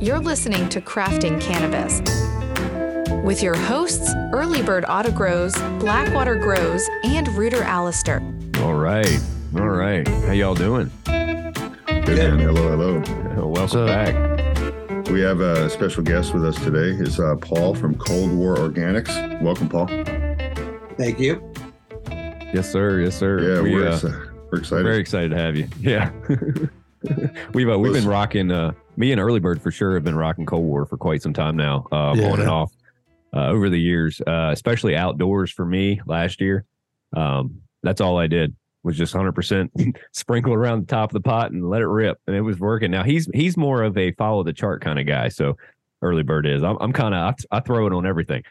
You're listening to Crafting Cannabis with your hosts, Early Bird Auto Grows, Blackwater Grows, and Ruderalister. All right. All right. How y'all doing? Good man. Hello, hello. Welcome back. We have a special guest with us today. It's uh, Paul from Cold War Organics. Welcome, Paul. Thank you. Yes, sir. Yes, sir. Yeah, we, we're, uh, exci- we're excited. very excited to have you. Yeah. we've uh, we've been rocking. Uh, me and Early Bird for sure have been rocking Cold War for quite some time now, uh, on and off uh, over the years, uh, especially outdoors for me last year. Um, that's all I did was just 100% sprinkle around the top of the pot and let it rip, and it was working. Now he's he's more of a follow the chart kind of guy, so Early Bird is. I'm I'm kind of I, I throw it on everything.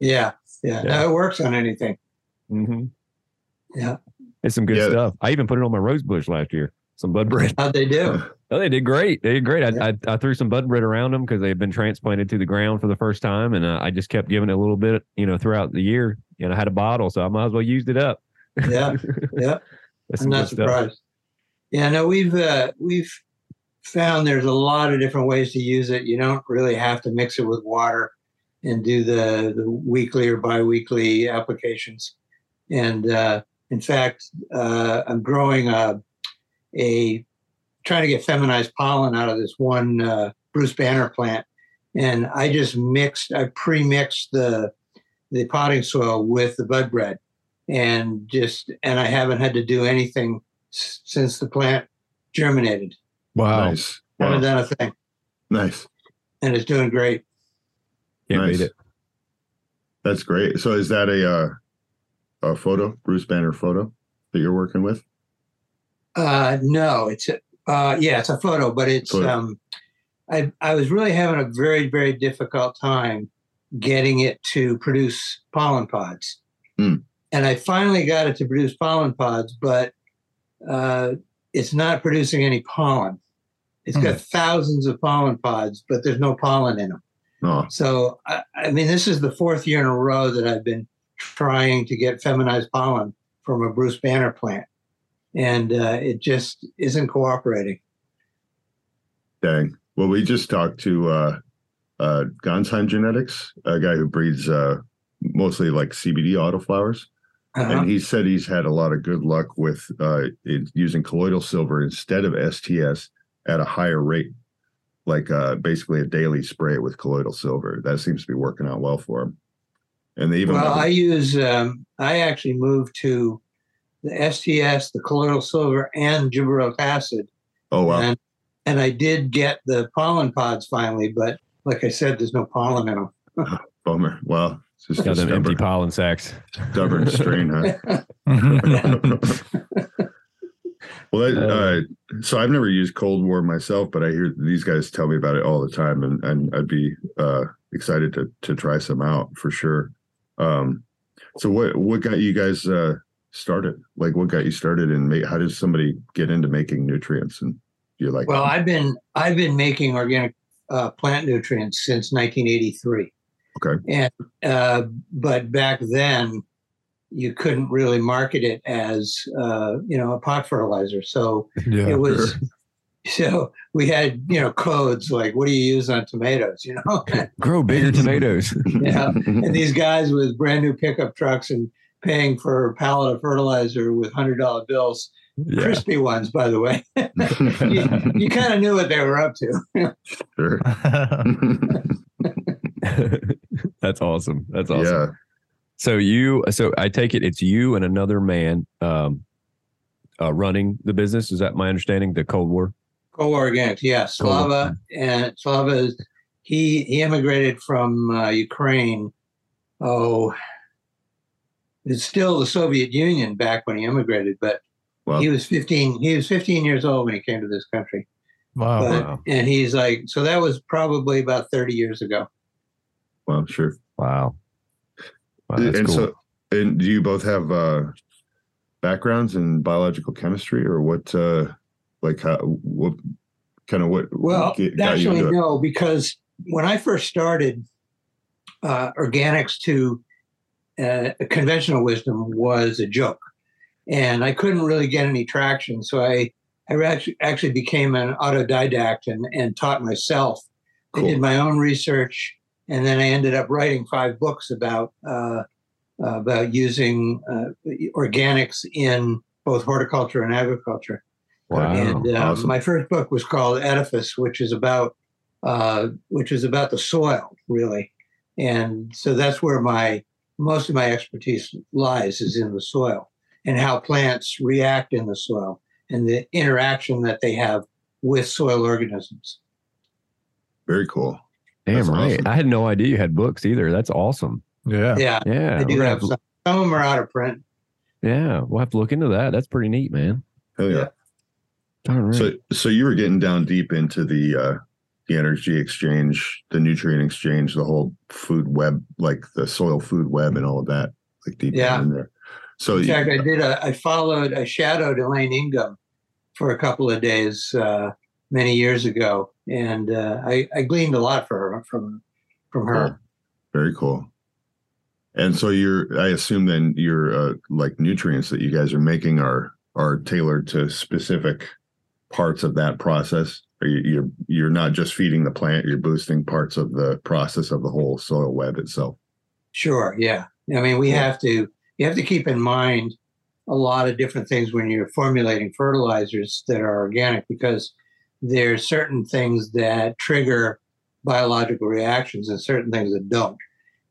Yeah, yeah. No, it works on anything. Hmm Yeah. It's some good Yeah. stuff. I even put it on my rose bush last year. Some bud bread. How'd they do? Oh, they did great. They did great. I, Yeah. I, I threw some bud bread around them because they've been transplanted to the ground for the first time, and uh, I just kept giving it a little bit, you know, throughout the year. And I had a bottle, so I might as well used it up. Yeah, yeah. That's I'm not good stuff. surprised. Yeah, no, we've uh, we've found there's a lot of different ways to use it. You don't really have to mix it with water and do the, the weekly or biweekly applications. And uh, in fact, uh, I'm growing a, a trying to get feminized pollen out of this one uh, Bruce Banner plant, and I just mixed, I pre-mixed the the potting soil with the bud bread, and just and I haven't had to do anything s- since the plant germinated. Wow. Nice. Haven't Wow. done a thing, Nice. and it's doing great. Can't nice. beat it. That's great. So is that a uh, a photo, Bruce Banner photo that you're working with? Uh, no, it's a, uh, yeah, it's a photo, but it's Photo. um, I I was really having a very very difficult time getting it to produce pollen pods, Hmm. and I finally got it to produce pollen pods, but uh, it's not producing any pollen. It's got thousands of pollen pods, but there's no pollen in them. Oh, So, I, I mean, this is the fourth year in a row that I've been trying to get feminized pollen from a Bruce Banner plant, and uh, it just isn't cooperating. dang. Well, we just talked to uh, uh, Gonsheim Genetics, a guy who breeds uh, mostly like CBD autoflowers. Uh-huh. and he said he's had a lot of good luck with uh, using colloidal silver instead of STS at a higher rate, like uh, basically a daily spray with colloidal silver. That seems to be working out well for him. And they even well, I use, um, I actually moved to the STS, the colloidal silver, and gibberellic acid, oh wow, and and I did get the pollen pods finally, but like I said, there's no pollen in them. bummer. Well, it's just Got them empty pollen sacks. stubborn strain, huh? well, that, uh, so I've never used Cold War myself, but I hear these guys tell me about it all the time, and, and I'd be uh, excited to to try some out for sure. Um, so what what got you guys uh, started? Like, what got you started, and make, how does somebody get into making nutrients? And you're like, Well, I've been I've been making organic uh, plant nutrients since 1983. Okay. And uh, but back then, you couldn't really market it as uh, you know a pot fertilizer. So yeah. it was. So we had you know codes like what do you use on tomatoes? You know, Grow bigger tomatoes. yeah. And these guys with brand new pickup trucks and paying for a pallet of fertilizer with hundred dollar bills, yeah. crispy ones, by the way. you you kind of knew what they were up to. sure. That's awesome. That's awesome. Yeah. So you, so I take it it's you and another man um, uh, running the business. Is that my understanding? The Cold War. Co organics, yeah. Slava and Slava is he he immigrated from uh, Ukraine. Oh, it's still the Soviet Union back when he immigrated, but Well, he was 15. He was 15 years old when he came to this country. wow. But- wow. And he's like, so that was probably about 30 years ago. well, sure. Wow. Wow, that's and cool. so, and do you both have uh, backgrounds in biological chemistry, or what? Uh, like, how? What kind of what? Well, get- actually, no, because when I first started, uh, organics to uh, conventional wisdom was a joke. and I couldn't really get any traction. So I I actually actually became an autodidact and and taught myself. I did my own research, and then I ended up writing five books about uh, about using uh, organics in both horticulture and agriculture. Wow. and um, awesome. my first book was called Edaphos, which is about uh, which is about the soil, really. And so that's where my most of my expertise lies is in the soil and how plants react in the soil and the interaction that they have with soil organisms. Very cool. Damn That's right. awesome. I had no idea you had books either. That's awesome. Yeah. Yeah, Yeah. I do we're have some. Some of them are out of print. yeah. We'll have to look into that. That's pretty neat, man. Hell yeah. Yeah. All right. So so you were getting down deep into the uh the energy exchange, the nutrient exchange, the whole food web, like the soil food web and all of that, like deep Yeah. down in there. So In you- fact, I did a, I followed, I shadowed Elaine Ingham for a couple of days uh, many years ago, and uh, I, I gleaned a lot for her, from from her. Cool. Very cool. And so you're, I assume then your uh, like nutrients that you guys are making are are tailored to specific parts of that process. Are you, you're you're not just feeding the plant; you're boosting parts of the process of the whole soil web itself. Sure, yeah. I mean, we Cool. have to you have to keep in mind a lot of different things when you're formulating fertilizers that are organic because there's certain things that trigger biological reactions and certain things that don't.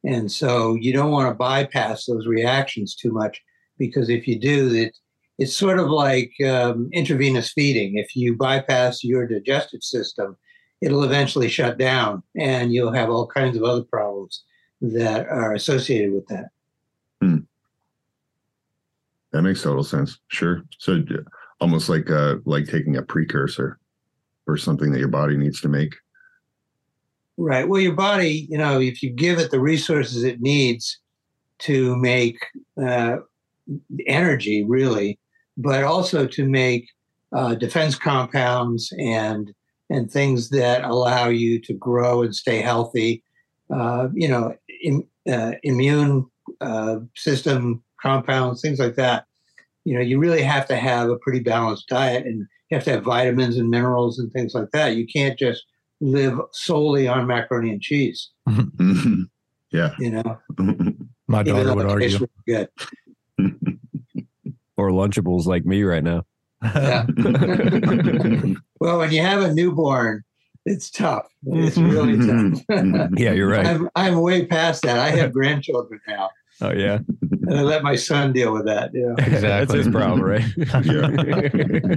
And so you don't want to bypass those reactions too much because if you do, it it's sort of like um, intravenous feeding. If you bypass your digestive system, it'll eventually shut down, and you'll have all kinds of other problems that are associated with that. That makes total sense. Sure. So almost like uh like taking a precursor or something that your body needs to make. Right. Well, your body, you know, if you give it the resources it needs to make uh, energy, really, but also to make uh, defense compounds and and things that allow you to grow and stay healthy. Uh, you know, im- uh, immune uh, system compounds, things like that. You know, you really have to have a pretty balanced diet, and you have to have vitamins and minerals and things like that. You can't just live solely on macaroni and cheese. yeah. You know, My daughter would it tastes argue. really good. Or Lunchables like me right now. Yeah. Well, when you have a newborn, it's tough. It's really tough. Mm-hmm. Yeah, you're right. I'm, I'm way past that. I have grandchildren now, Oh yeah. and I let my son deal with that. Yeah. Exactly. that's his problem, right? Yeah.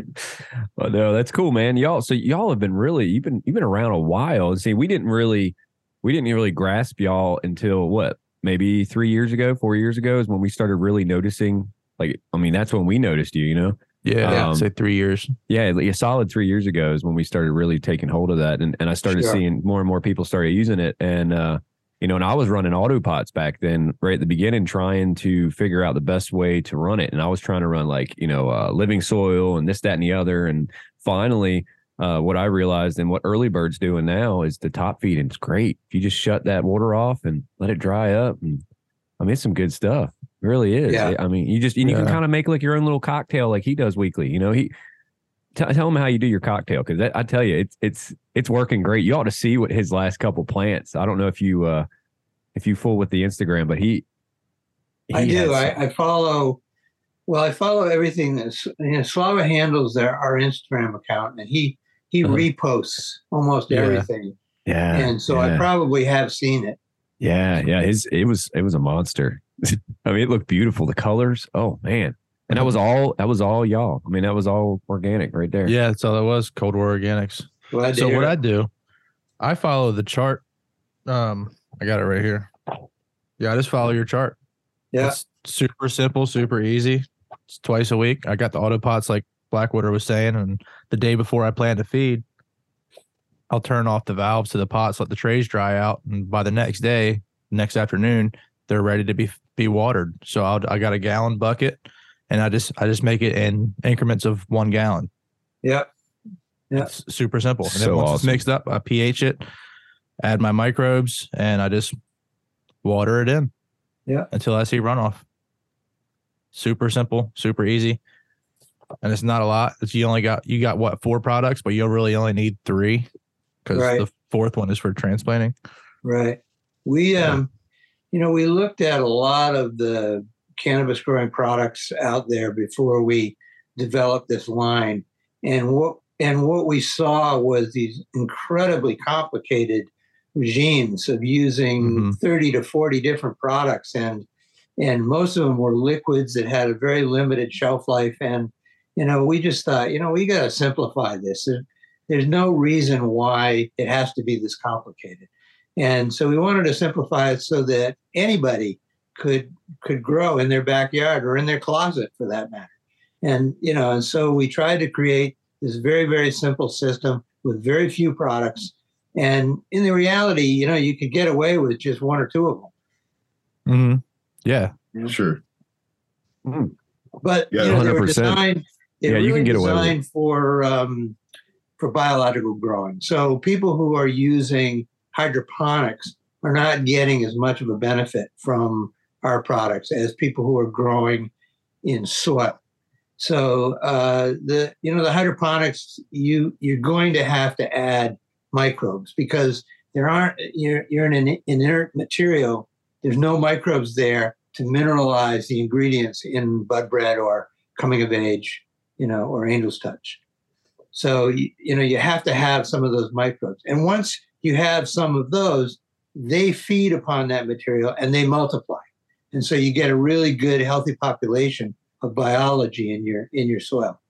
well, no, that's cool, man. Y'all, so y'all have been really you've been you've been around a while. And see, we didn't really we didn't really grasp y'all until what maybe three years ago, four years ago is when we started really noticing. Like, I mean, that's when we noticed you. You know, Yeah, Um, say three years. yeah, a solid three years ago is when we started really taking hold of that, and and I started Sure. seeing more and more people started using it, and uh, you know, and I was running autopots back then, right at the beginning, trying to figure out the best way to run it, and I was trying to run like you know, uh, living soil and this, that, and the other, and finally. Uh, what I realized and what early birds doing now is the top feeding. It's great. If you just shut that water off and let it dry up, and I mean, it's some good stuff. It really is. Yeah. I mean, you just and you can kind of make like your own little cocktail, like he does weekly. You know, he T- tell him how you do your cocktail because I tell you, it's it's it's working great. You ought to see what his last couple plants. I don't know if you uh if you fool with the Instagram, but he. I do. I, I follow. Well, I follow everything that you know, Slava handles their our Instagram account, and he he Uh-huh. reposts almost Yeah. everything, yeah, and so I probably have seen it. yeah, yeah. His it was it was a monster. I mean, it looked beautiful. The colors, oh man, and that was all that was all y'all. I mean, that was all organic right there. Yeah, that's all it was. Cold War Organics. Glad So what it. I do, I follow the chart. Um, I got it right here. Yeah, I just follow your chart. yeah, It's super simple, super easy. It's twice a week. I got the auto pots like Blackwater was saying, and the day before I plan to feed, I'll turn off the valves to the pots, let the trays dry out, and by the next day, next afternoon, they're ready to be be watered. So I'll, I got a gallon bucket, and I just I just make it in increments of one gallon. yeah. Yeah. It's super simple. And then once awesome. it's mixed up, I pH it, add my microbes, and I just water it in. Yeah. Until I see runoff. super simple, super easy, and it's not a lot. It's you only got you got what four products, but you'll really only need three because Right. the fourth one is for transplanting. Right. We, Yeah. um, you know, we looked at a lot of the cannabis growing products out there before we developed this line, and what and what we saw was these incredibly complicated regimes of using Mhm. 30 to 40 different products and and most of them were liquids that had a very limited shelf life. And you know we just thought you know we got to simplify this. There's no reason why it has to be this complicated and so we wanted to simplify it so that anybody could could grow in their backyard or in their closet for that matter and you know and so we tried to create this very very simple system with very few products and in the reality you know you could get away with just one or two of them Mm-hmm. Yeah. Sure. but Yeah, you know, they were 100%. designed. They Yeah, were you can really get away with it. for um, for biological growing. So people who are using hydroponics are not getting as much of a benefit from our products as people who are growing in soil. So uh, the you know the hydroponics you you're going to have to add microbes because there aren't you're you're in an inert material. There's no microbes there to mineralize the ingredients in bud bread or coming of age, you know, or angel's touch. So you, you know you have to have some of those microbes, and once you have some of those, they feed upon that material and they multiply, and so you get a really good, healthy population of biology in your in your soil.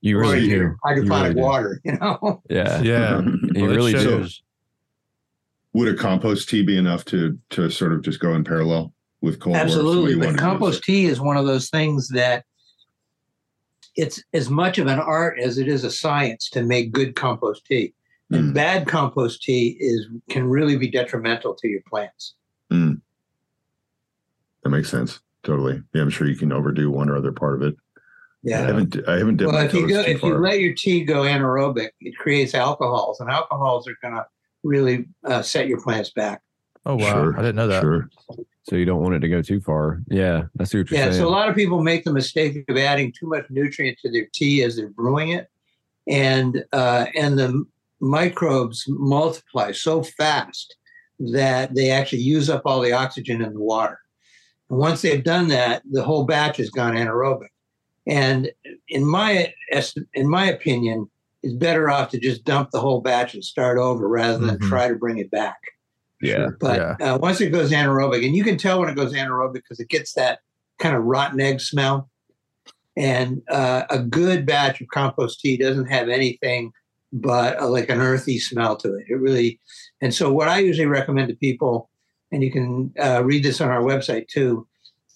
You Or really in do. your You hydroponic really do. water, you know. Yeah. Yeah. You Well, it really do. shows- Would a compost tea be enough to to sort of just go in parallel with Cold War? Absolutely. Somebody But compost tea is one of those things that it's as much of an art as it is a science to make good compost tea. And Mm. bad compost tea is can really be detrimental to your plants. That makes sense. Totally. Yeah, I'm sure you can overdo one or other part of it. Yeah. I haven't I haven't dipped Well, if you go, too if you let your tea go anaerobic, it creates alcohols, and alcohols are going to really uh, set your plants back. Oh wow, Sure, I didn't know that. Sure. So you don't want it to go too far. Yeah. I see what you're Yeah, saying. so a lot of people make the mistake of adding too much nutrient to their tea as they're brewing it, and uh, and the microbes multiply so fast that they actually use up all the oxygen in the water. And once they've done that, the whole batch has gone anaerobic. And in my in my opinion, it's better off to just dump the whole batch and start over rather than Mhm. try to bring it back. yeah. But uh, once it goes anaerobic, and you can tell when it goes anaerobic because it gets that kind of rotten egg smell. And uh, a good batch of compost tea doesn't have anything but uh, like an earthy smell to it. It really, and so what I usually recommend to people, and you can uh, read this on our website too,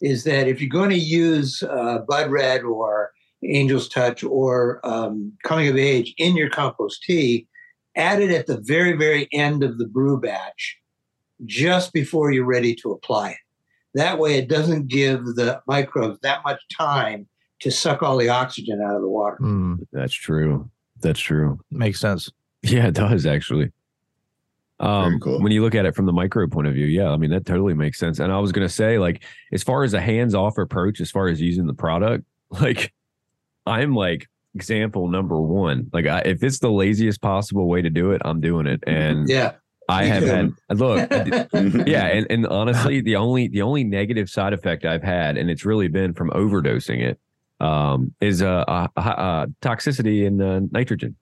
is that if you're going to use uh, Bud Bread or Angel's Touch or um, Coming of Age in your compost tea, add it at the very, very end of the brew batch just before you're ready to apply it. That way, it doesn't give the microbes that much time to suck all the oxygen out of the water. Hmm, That's true. That's true. makes sense. Yeah, it does actually. Um, cool. When you look at it from the micro point of view, yeah, I mean that totally makes sense. And I was gonna say, like, as far as a hands-off approach, as far as using the product, like, I'm like example number one. Like, I, if it's the laziest possible way to do it, I'm doing it. And Yeah. I have too. had look, yeah, and, and honestly, the only the only negative side effect I've had, and it's really been from overdosing it, um, is uh, uh, uh, toxicity in uh, nitrogen.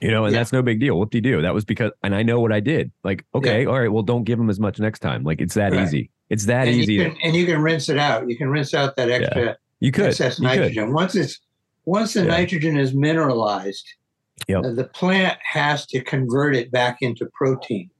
You know, and Yeah. that's no big deal. What do you do? That was because, and I know what I did. Like, okay, all right, well, don't give them as much next time. Like, it's that Right. easy. It's that and easy. You to- and you can rinse it out. You can rinse out that extra you could, excess you could. nitrogen. Once it's once the Yeah. nitrogen is mineralized, Yep. the plant has to convert it back into protein.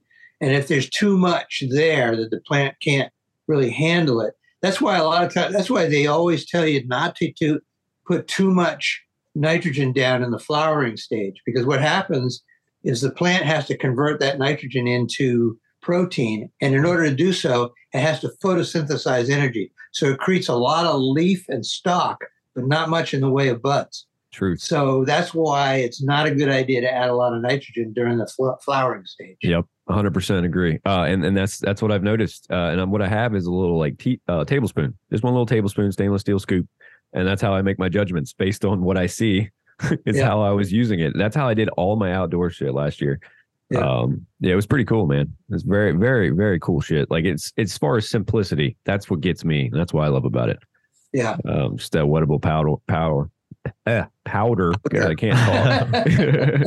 And if there's too much there that the plant can't really handle it, that's why a lot of times that's why they always tell you not to, to put too much nitrogen down in the flowering stage because what happens is the plant has to convert that nitrogen into protein and in order to do so it has to photosynthesize energy. So it creates a lot of leaf and stalk but not much in the way of buds Truth. so that's why it's not a good idea to add a lot of nitrogen during the fl- flowering stage Yep. hundred percent agree. Uh, and and that's that's what I've noticed. Uh, and what I have is a little like tea, uh, tablespoon, just one little tablespoon, stainless steel scoop, and that's how I make my judgments based on what I see. is Yeah. how I was using it. That's how I did all my outdoor shit last year. Yeah. Um, yeah, it was pretty cool, man. It's very, very, very cool shit. Like it's it's as far as simplicity, that's what gets me. That's why I love about it. Yeah. Um, just that wettable powder, power, eh, powder. God, I can't talk.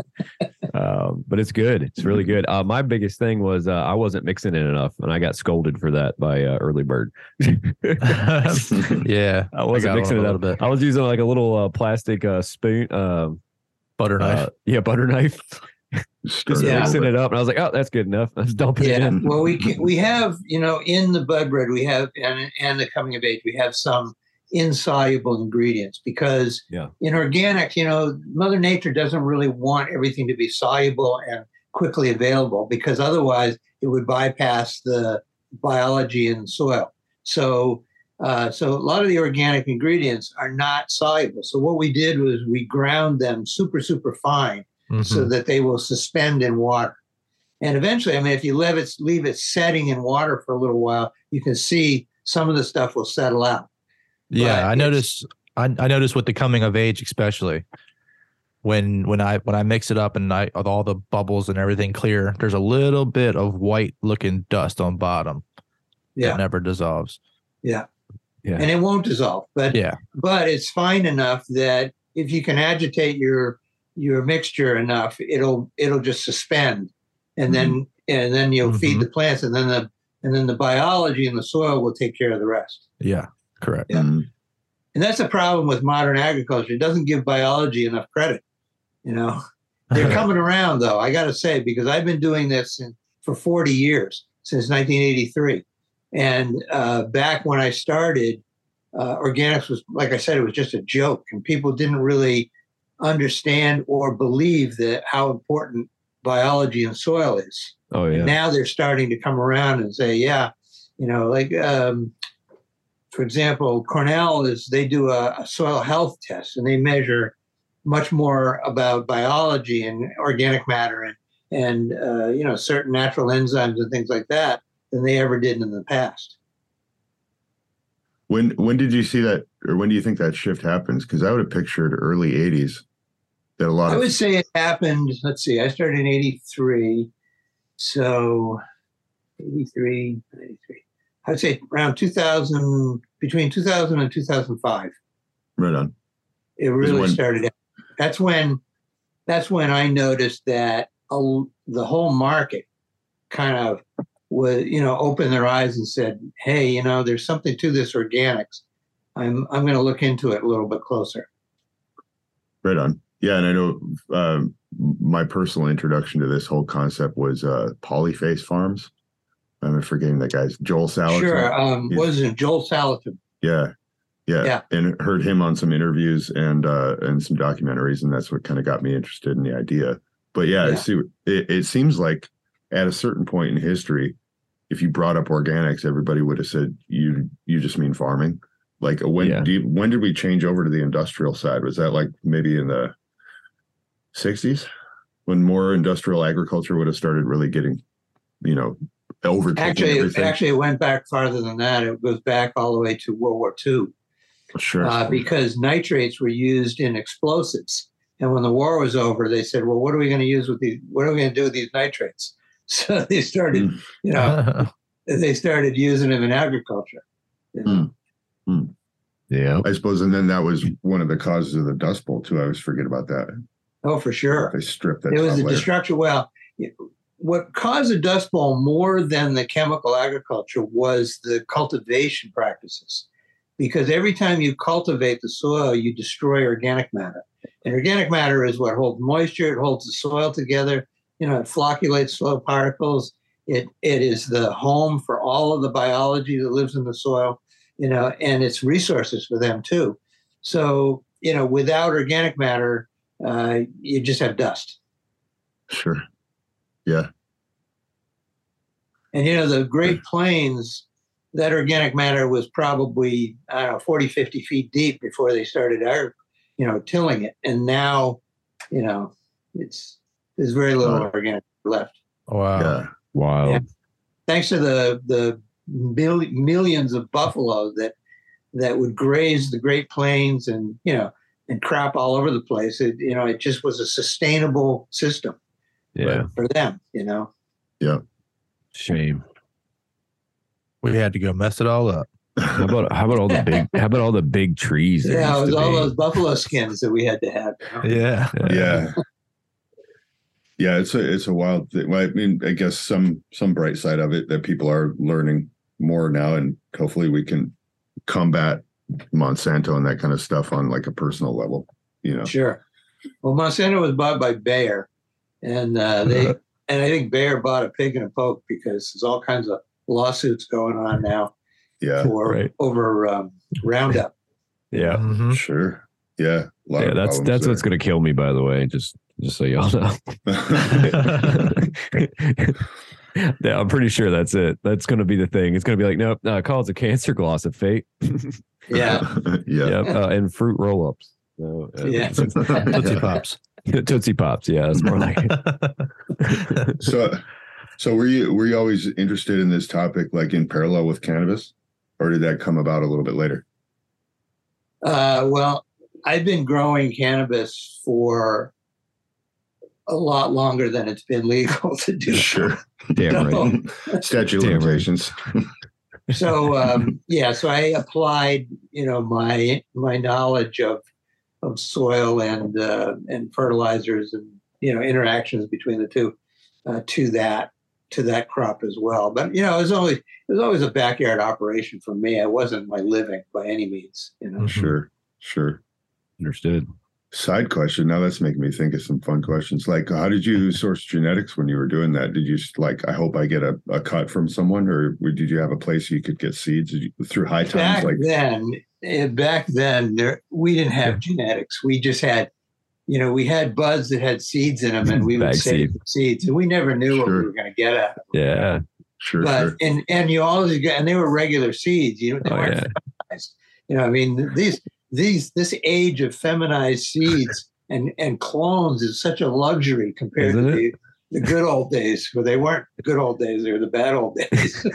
um, but it's good. It's really good. Uh, my biggest thing was uh, I wasn't mixing it enough, and I got scolded for that by uh, early bird. yeah, I wasn't got mixing one it a up. little bit. I was using like a little uh, plastic uh, spoon. Um, butter knife. uh, yeah, butter knife. Just Just Yeah. mixing over. it up, and I was like, "Oh, that's good enough." I was dumping it Yeah. in. Well, we can, we have you know in the bud bread we have and and the coming of age we have some insoluble ingredients because Yeah. in organic you know Mother Nature doesn't really want everything to be soluble and quickly available because otherwise it would bypass the biology in the soil. So. Uh, so a lot of the organic ingredients are not soluble. So what we did was we ground them super super fine so Mhm. that they will suspend in water. And eventually, I mean, if you leave it, leave it setting in water for a little while, you can see some of the stuff will settle out. Yeah, I noticed. I, I noticed with the coming of age, especially when when I when I mix it up and I with all the bubbles and everything clear, there's a little bit of white looking dust on bottom Yeah, that never dissolves. Yeah. Yeah, and it won't dissolve, but Yeah, but it's fine enough that if you can agitate your your mixture enough, it'll it'll just suspend, and then and then you'll feed Mhm. the plants, and then the and then the biology in the soil will take care of the rest. yeah, correct. Yeah. Mm. And that's a problem with modern agriculture. It doesn't give biology enough credit. You know, they're coming around though. I got to say because I've been doing this in, for 40 years since 1983, and uh, back when I started, uh, organics was like I said, it was just a joke, and people didn't really understand or believe that how important biology and soil is. Oh yeah. Now they're starting to come around and say, yeah, you know, like um, for example, Cornell is they do a, a soil health test and they measure much more about biology and organic matter and and uh, you know certain natural enzymes and things like that than they ever did in the past. When when did you see that, or when do you think that shift happens? Because I would have pictured early '80s that a lot I of would say it happened. Let's see, I started in '83, so 83, 93. I would say around 2000, between 2000 and 2005. right on. it really when- started. That's when, that's when I noticed that a, the whole market kind of was, you know, opened their eyes and said, "Hey, you know, there's something to this organics. I'm I'm going to look into it a little bit closer." Right on. Yeah, and I know um, my personal introduction to this whole concept was uh, Polyface Farms. I'm forgetting that guy's Joel Salatin. Sure. Um, He's- what is it? Joel Salatin. Yeah. Yeah. Yeah. And heard him on some interviews and uh and some documentaries, and that's what kind of got me interested in the idea. But yeah, Yeah. see it, it seems like at a certain point in history, if you brought up organics, everybody would have said you you just mean farming. Like uh, when Yeah. do you, when did we change over to the industrial side? Was that like maybe in the 60s when more industrial agriculture would have started really getting, you know, overtaking Actually, everything? actually, it went back farther than that. It goes back all the way to World War II. sure. uh, because nitrates were used in explosives. And when the war was over, they said, "Well, what are we going to use with these? What are we going to do with these nitrates?" So they started, Mm. you know, they started using them in agriculture. you know. Mm. Yeah. I suppose, and then that was one of the causes of the Dust Bowl too. I always forget about that. Oh, for sure. They stripped that. It was top the layer. destruction. Well, it- what caused the Dust Bowl more than the chemical agriculture was the cultivation practices. Because every time you cultivate the soil, you destroy organic matter. And organic matter is what holds moisture, it holds the soil together, you know, it flocculates soil particles. It, it is the home for all of the biology that lives in the soil, you know, and it's resources for them too. So, you know, without organic matter, uh, you just have dust. Sure. Yeah. And you know, the Great Plains, that organic matter was probably, I don't know, 40, 50 feet deep before they started our, you know, tilling it. And now, you know, it's there's very little Wow. organic left. wow. Yeah. Wild. Yeah. thanks to the the mil- millions of buffalo that that would graze the Great Plains and you know and crap all over the place. It you know it just was a sustainable system Yeah. for them. You know. Yeah. Shame. We had to go mess it all up. How about how about all the big how about all the big trees? Yeah, it was all be? those buffalo skins that we had to have. you know? Yeah. yeah yeah it's a it's a wild thing well, i mean i guess some some bright side of it that people are learning more now and hopefully we can combat monsanto and that kind of stuff on like a personal level you know Sure. Well, Monsanto was bought by Bayer, and uh, they and I think Bayer bought a pig and a poke because there's all kinds of lawsuits going on now yeah for right. over um, Roundup. Yeah. Mhm. sure yeah a lot Yeah, of that's that's there. what's gonna kill me, by the way. Just just so y'all know. yeah, I'm pretty sure that's it. That's gonna be the thing. It's gonna be like, nope, no, call it a cancer glyphosate. Yeah. yeah Yep, uh, and fruit roll-ups. So, uh, Yeah. Tootsie Pops. Tootsie Pops. Yeah, that's more like it. so so were you were you always interested in this topic like in parallel with cannabis or did that come about a little bit later Uh, well, I've been growing cannabis for a lot longer than it's been legal to do. sure Damn right. statute of Damn right. limitations so um, yeah, so I applied, you know, my my knowledge of of soil and uh, and fertilizers and you know interactions between the two uh, to that to that crop as well. But you know, it was always it was always a backyard operation for me. It wasn't my living by any means. You know. Mhm. Sure, sure. Understood. Side question. Now that's making me think of some fun questions. Like, how did you source genetics when you were doing that? Did you just like, I hope I get a, a cut from someone, or did you have a place you could get seeds you, through high times? back Like, then Eh, back then there we didn't have genetics we just had you know we had buds that had seeds in them and we would save seed. the seeds and we never knew what we were going to get at them. Yeah. sure, but sure. and and you always get and they were regular seeds you know they Oh weren't yeah. feminized. you know i mean these these this age of feminized seeds and and clones is such a luxury compared Isn't to the, the good old days where they weren't the good old days they were the bad old days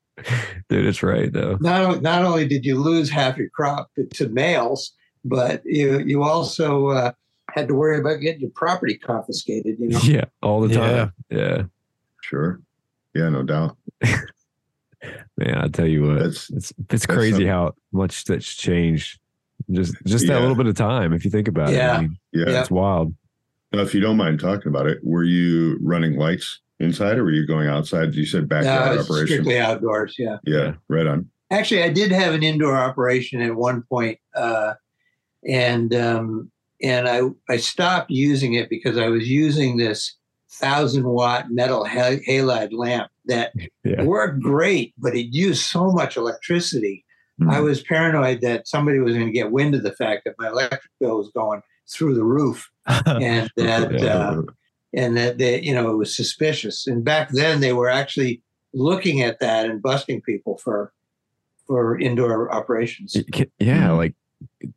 Dude, it's right though. not, not only did you lose half your crop to, to males, but you you also uh, had to worry about getting your property confiscated. You know, Yeah, all the time. Yeah. sure. Yeah, no doubt. Man, I tell you what, That's it's it's crazy how much that's changed. Just just that little bit of time, if you think about it. Yeah. I mean, yeah. Yeah. it's wild. Now, if you don't mind talking about it, were you running lights inside, or were you going outside? You said backyard it's operation. strictly outdoors. Yeah, Yeah, right on. actually, I did have an indoor operation at one point, uh, and um, and I I stopped using it because I was using this thousand watt metal ha- halide lamp that Yeah. worked great, but it used so much electricity. Mm-hmm. I was paranoid that somebody was going to get wind of the fact that my electric bill was going through the roof, and that Yeah. uh, and that they, you know it was suspicious. And back then, they were actually looking at that and busting people for for indoor operations. It ca- Yeah, Mhm. like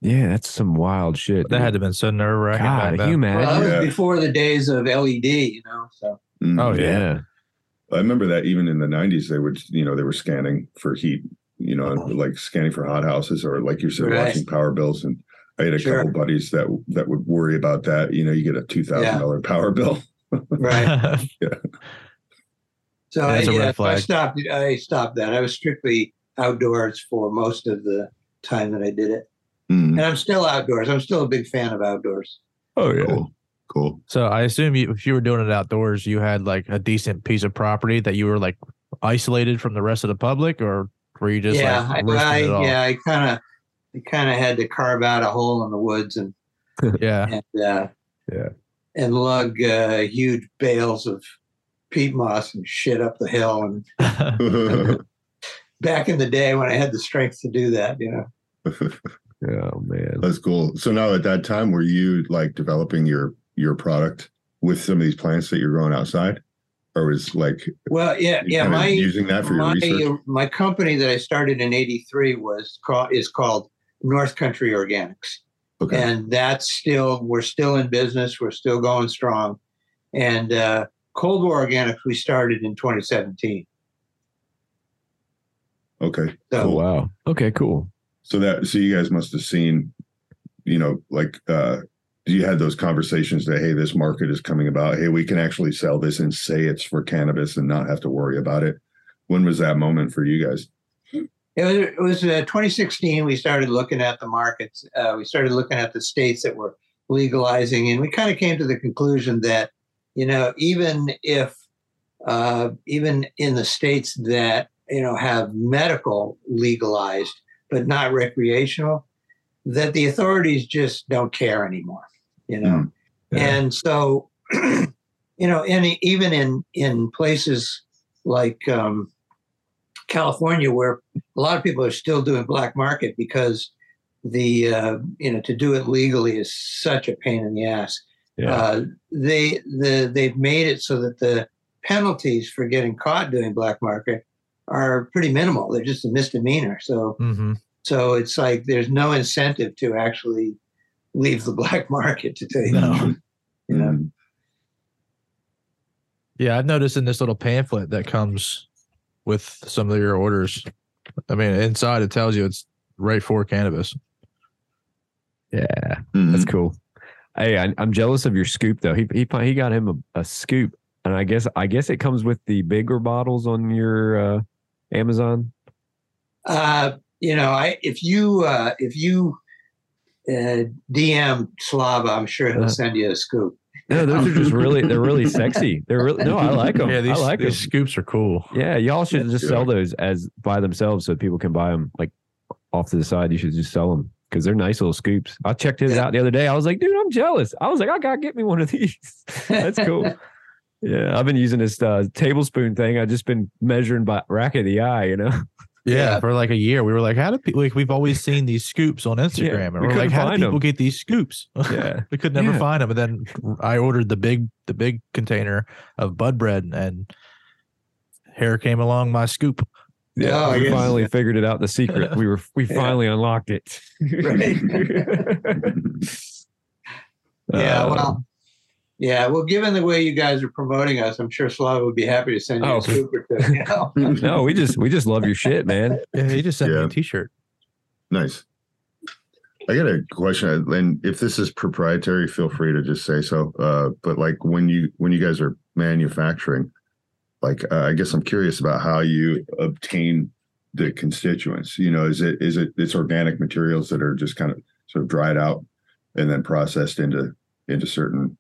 yeah, that's some wild shit. that had to have been so nerve wracking. God, back you then. Well, imagine? that was Yeah. before the days of LED, you know. So Mm. Oh, yeah. yeah. I remember that even in the '90s, they would, you know, they were scanning for heat, you know, like scanning for hot houses or like you said, Right. watching power bills. And I had a Sure. couple buddies that that would worry about that. You know, you get a two thousand dollar power bill. right. yeah. So I, That's a red yeah, I stopped. I stopped that. I was strictly outdoors for most of the time that I did it, Mm, and I'm still outdoors. I'm still a big fan of outdoors. Oh yeah. cool, cool. so I assume you, if you were doing it outdoors, you had like a decent piece of property that you were like isolated from the rest of the public, or were you just yeah, like I, I, it all? yeah, I kind of, I kind of had to carve out a hole in the woods and Yeah. and uh, Yeah. and lug uh, huge bales of peat moss and shit up the hill. And back in the day when I had the strength to do that, you know. Oh man. That's cool. So now at that time, were you like developing your your product with some of these plants that you're growing outside, or was like Well, yeah, yeah. My using that for your research? my company that I started in '83 was called is called North Country Organics, Okay. and that's still we're still in business. We're still going strong, and uh, Cold War Organics we started in 2017. Okay. So Oh wow. Okay, cool. So that so you guys must have seen, you know, like uh you had those conversations that hey, this market is coming about. Hey, we can actually sell this and say it's for cannabis and not have to worry about it. When was that moment for you guys? It was, it was uh, 2016. We started looking at the markets. Uh, we started looking at the states that were legalizing, and we kind of came to the conclusion that, you know, even if, uh, even in the states that you know have medical legalized but not recreational, that the authorities just don't care anymore. You know, Mm, yeah. and so, you know, and even in in places like um, California, where a lot of people are still doing black market because the uh, you know to do it legally is such a pain in the ass. Yeah. Uh, they the they've made it so that the penalties for getting caught doing black market are pretty minimal. They're just a misdemeanor. So Mm-hmm. so it's like there's no incentive to actually leave the black market to the No. You know? Mm, Yeah, I've noticed in this little pamphlet that comes with some of your orders. I mean, inside it tells you it's right for cannabis. yeah. mhm. That's cool. Hey, I, I'm jealous of your scoop though. He he he got him a, a scoop, and I guess I guess it comes with the bigger bottles on your uh, Amazon. Uh, you know, I if you uh, if you uh, DM Slava, I'm sure he'll Uh, send you a scoop. No, those are just really they're really sexy. They're really no, I like them. Yeah, these, I like them. these scoops are cool. Yeah, y'all should just Yeah. sell those as by themselves so people can buy them like off to the side. You should just sell them because they're nice little scoops. I checked his Yeah. out the other day. I was like, dude, I'm jealous. I was like, I gotta get me one of these. That's cool. yeah, I've been using this uh, tablespoon thing. I've just been measuring by rack of the eye. You know, Yeah, Yeah. for like a year, we were like, "How do people?" Like, we've always seen these scoops on Instagram, and we we're like, "How do people people 'em." get these scoops?" yeah, we could never Yeah. find them, and then I ordered the big, the big container of Bud Bread, and hair came along my scoop. yeah. Oh, we yes. finally figured it out. The secret. We were we Yeah. finally unlocked it. Yeah, Uh, well, yeah, well, given the way you guys are promoting us, I'm sure Slava would be happy to send you Oh. a scoop or. You know? no, we just we just love your shit, man. Yeah, he just sent me a T-shirt. Nice. I got a question, and if this is proprietary, feel free to just say so. Uh, but like when you when you guys are manufacturing, like uh, I guess I'm curious about how you obtain the constituents. You know, is it is it it's organic materials that are just kind of sort of dried out and then processed into into certain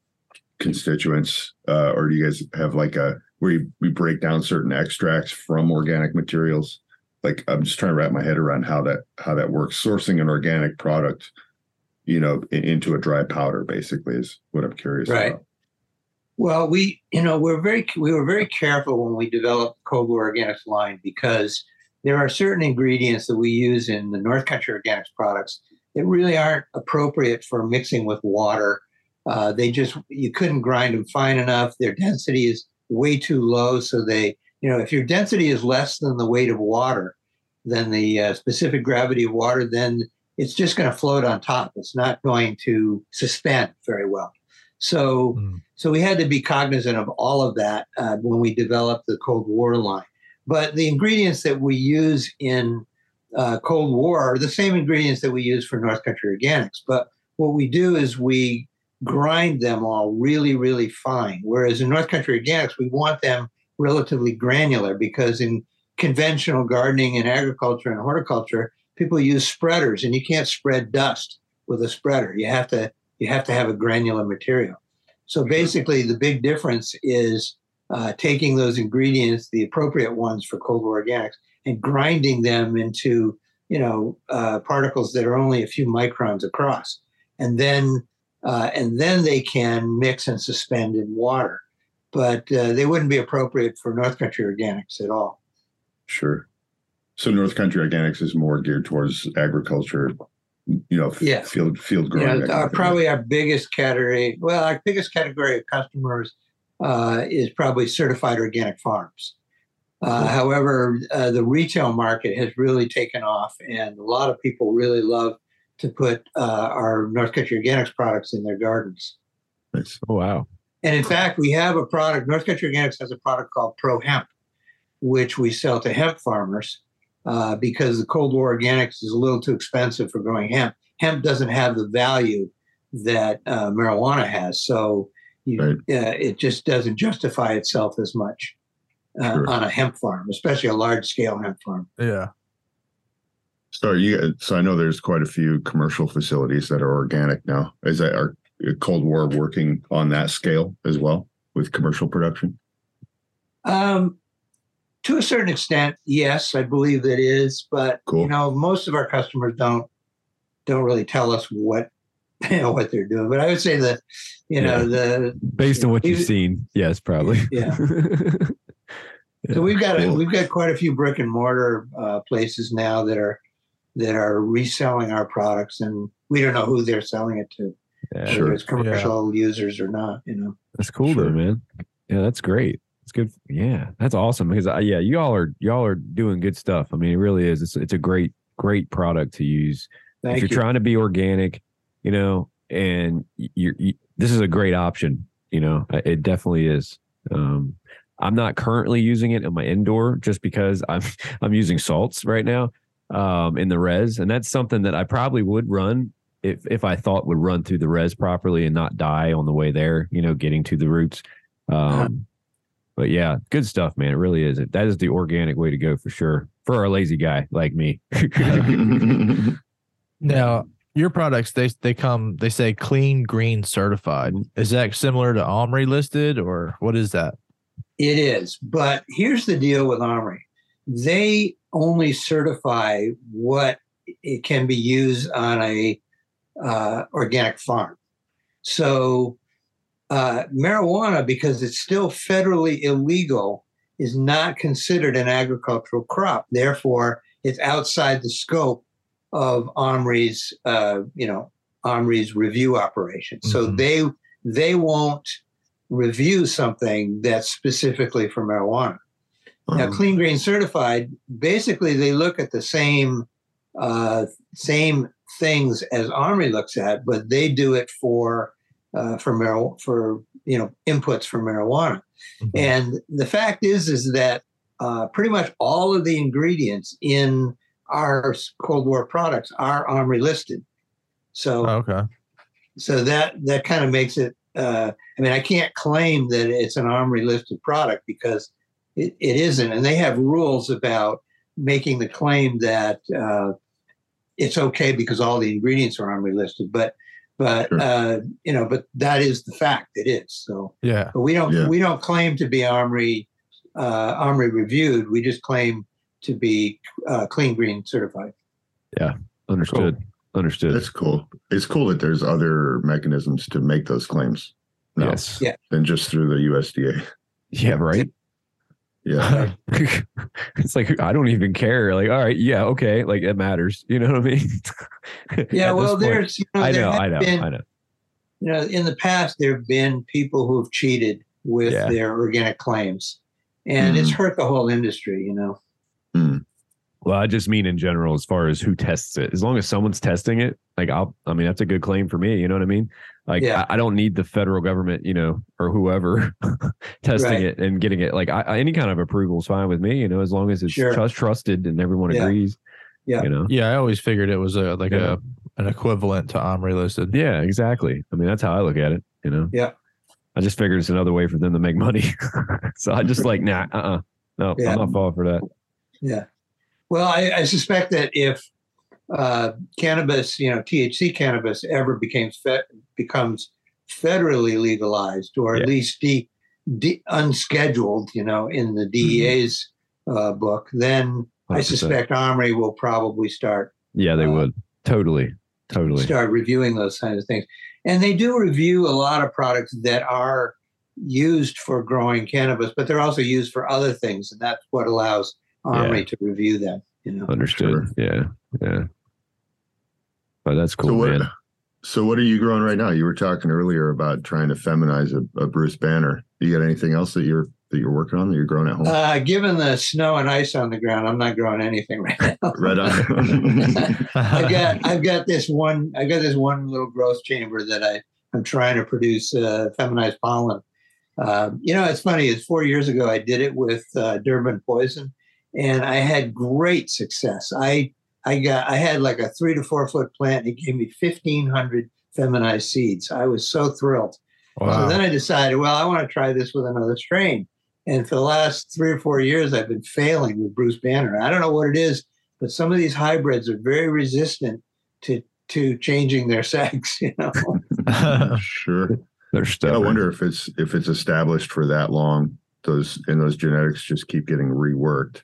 constituents, uh, or do you guys have like a where you, we break down certain extracts from organic materials? like i'm just trying to wrap my head around how that how that works sourcing an organic product you know i- into a dry powder basically is what i'm curious Right. about Well, we, you know, we're very, we were very careful when we developed War Organics line because there are certain ingredients that we use in the North Country Organics products that really aren't appropriate for mixing with water. Uh, they just, you couldn't grind them fine enough. Their density is way too low. So they, you know, if your density is less than the weight of water, than the uh, specific gravity of water, then it's just going to float on top. It's not going to suspend very well. So, Mm. so we had to be cognizant of all of that uh, when we developed the Cold War line. But the ingredients that we use in uh, Cold War are the same ingredients that we use for North Country Organics. But what we do is we grind them all really, really fine. Whereas in North Country Organics, we want them relatively granular because in conventional gardening and agriculture and horticulture, people use spreaders, and you can't spread dust with a spreader. You have to you have to have a granular material. So basically, the big difference is uh, taking those ingredients, the appropriate ones for cold organics, and grinding them into you know uh, particles that are only a few microns across, and then uh, and then they can mix and suspend in water. But uh, they wouldn't be appropriate for North Country organics at all. sure so north country organics is more geared towards agriculture you know f- Yeah. field field growing kind our, probably our biggest category, well, our biggest category of customers uh, is probably certified organic farms. Uh, However, uh, the retail market has really taken off, and a lot of people really love to put uh, our North Country Organics products in their gardens. Nice. Oh wow. And in fact, we have a product. North Country Organics has a product called Pro Hemp, which we sell to hemp farmers uh, because the Cold War organics is a little too expensive for growing hemp. Hemp doesn't have the value that uh, marijuana has, so you, Right. uh, it just doesn't justify itself as much uh, Sure. on a hemp farm, especially a large scale hemp farm. Yeah. So you, so I know there's quite a few commercial facilities that are organic now. Is that our Cold War working on that scale as well with commercial production? Um, to a certain extent, yes, I believe it is. But Cool. you know, most of our customers don't don't really tell us what you know what they're doing. But I would say that you know the Based on what you've You- seen, yes, probably. yeah. So we've got Cool. we've got quite a few brick and mortar uh, places now that are that are reselling our products, and we don't know who they're selling it to, Yeah, Sure. whether it's commercial users or not. You know. That's cool Sure. though, man. Yeah, that's great. It's good. Yeah, that's awesome because uh, yeah, y'all are y'all are doing good stuff. I mean, it really is. It's it's a great great product to use Thank if you're you. trying to be organic, you know, and you're you, this is a great option. You know, it definitely is. Um, I'm not currently using it in my indoor just because I'm I'm using salts right now um, in the res, and that's something that I probably would run if if I thought would run through the res properly and not die on the way there. You know, getting to the roots. Um, but yeah, good stuff, man. It really is. That is the organic way to go for sure for a lazy guy like me. Now, your products they they come they say clean green certified. Is that similar to Omri listed or what is that? It is, but here's the deal with Omri: they only certify what it can be used on a uh, organic farm. So, uh, marijuana, because it's still federally illegal, is not considered an agricultural crop. Therefore, it's outside the scope of Omri's, uh, you know, Omri's review operation. So Mhm. they they won't review something that's specifically for marijuana. Now, Um, Clean Green Certified, basically, they look at the same uh, same things as Omri looks at, but they do it for uh, for marijuana for you know inputs for marijuana. Mm-hmm. And the fact is, is that uh, pretty much all of the ingredients in our Cold War products are Omri listed. So Oh, okay. so that that kind of makes it uh, i mean i can't claim that it's an Omri listed product because it, it isn't and they have rules about making the claim that uh, it's okay because all the ingredients are Omri listed but but Sure. uh, you know but that is the fact it is so Yeah. but we don't Yeah. we don't claim to be Omri uh, Omri reviewed we just claim to be uh, clean green certified Yeah, Understood. Understood. That's cool. It's cool that there's other mechanisms to make those claims. now Yes. Yeah. Than just through the USDA. Yeah. Right. Yeah. it's like I don't even care. Like, all right, yeah, okay, like it matters. You know what I mean? yeah well point. there's you know, I know, I know, been- I know. you know, in the past, there have been people who have cheated with Yeah. their organic claims, and it's mm. hurt the whole industry. You know, mm. Well, I just mean in general, as far as who tests it. As long as someone's testing it, like I'll, I mean, that's a good claim for me. You know what I mean? Like Yeah. I, I don't need the federal government, you know, or whoever testing Right. it and getting it. Like I, I- any kind of approval is fine with me. You know, as long as it's Sure. trust, trusted and everyone Yeah. agrees. Yeah. You know. Yeah, I always figured it was a like Yeah. a an equivalent to Omri listed. Yeah, exactly. I mean, that's how I look at it. You know. Yeah. I just figured it's another way for them to make money. so I just like, nah, uh, uh no, Yeah. I'm not falling for that. yeah. Well, I, I suspect that if uh, cannabis, you know, THC cannabis, ever became fe- becomes federally legalized, or Yeah. at least de- de- unscheduled, you know, in the DEA's uh, book, then I 100%. suspect Omri will probably start Yeah, they uh, would. Totally. Totally. start reviewing those kinds of things. And they do review a lot of products that are used for growing cannabis, but they're also used for other things, and that's what allows Omri to review them. You know, Understood. Yeah. Yeah. But that's cool, so what? man. So what are you growing right now? You were talking earlier about trying to feminize a, a Bruce Banner. You got anything else that you're that you're working on that you're growing at home? uh, given the snow and ice on the ground, I'm not growing anything right now. right on. I've got I've got this one I've got this one little growth chamber that I I'm trying to produce uh, feminized pollen Um, you know, it's funny. It's four years ago. I did it with uh, Durban Poison, and I had great success. I I got I had like a three to four foot plant. And it gave me fifteen hundred feminized seeds. I was so thrilled. So then I decided, well, I want to try this with another strain. And for the last three or four years, I've been failing with Bruce Banner. I don't know what it is, but some of these hybrids are very resistant to to changing their sex. You know. sure. They're stubborn. I wonder if it's if it's established for that long. Those and those genetics just keep getting reworked.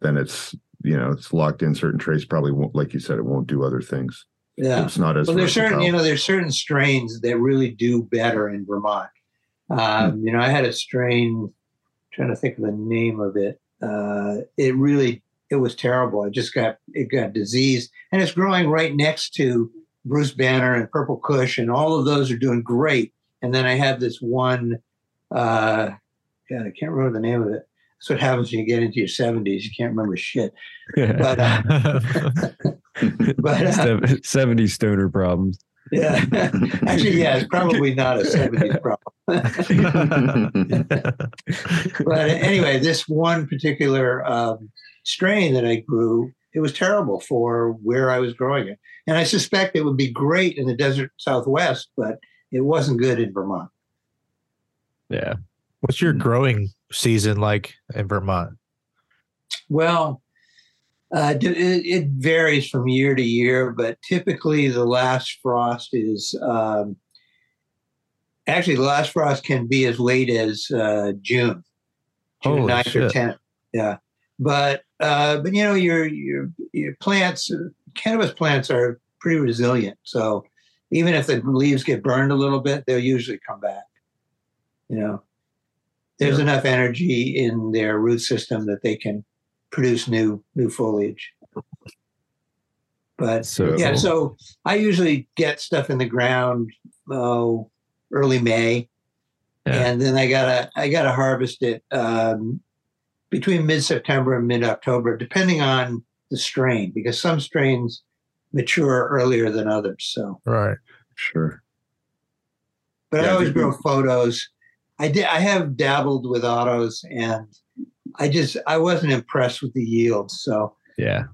Then it's you know it's locked in certain traits. Probably won't like you said. It won't do other things. Yeah. It's not as Well, there's certain, you know, there's certain strains that really do better in Vermont. Um, You know, I had a strain, trying to think of the name of it. Uh, it really, it was terrible. It just got, it got diseased, and it's growing right next to Bruce Banner and Purple Kush, and all of those are doing great. And then I have this one, uh, God, I can't remember the name of it. That's what happens when you get into your 70s. You can't remember shit. But uh, but uh, Sev- 70 stoner problems. Yeah. Actually, yeah, it's probably not a 70s problem. but anyway, this one particular um, strain that I grew, it was terrible for where I was growing it. And I suspect it would be great in the desert southwest, but it wasn't good in Vermont. Yeah. What's your growing season like in Vermont? Well, uh, it, it varies from year to year, but typically the last frost is um, actually the last frost can be as late as uh, June, June 9th or. 10th. Yeah, but uh, but you know your your your plants, uh, cannabis plants are pretty resilient. So even if the leaves get burned a little bit, they'll usually come back. You know, there's Yeah. enough energy in their root system that they can produce new new foliage. But So yeah, so I usually get stuff in the ground oh early May, Yeah. and then I gotta I gotta harvest it um, between mid September and mid October, depending on the strain, because some strains mature earlier than others. So, Right. sure. but I always grow photos. I did. I have dabbled with autos, and I just I wasn't impressed with the yield. So yeah.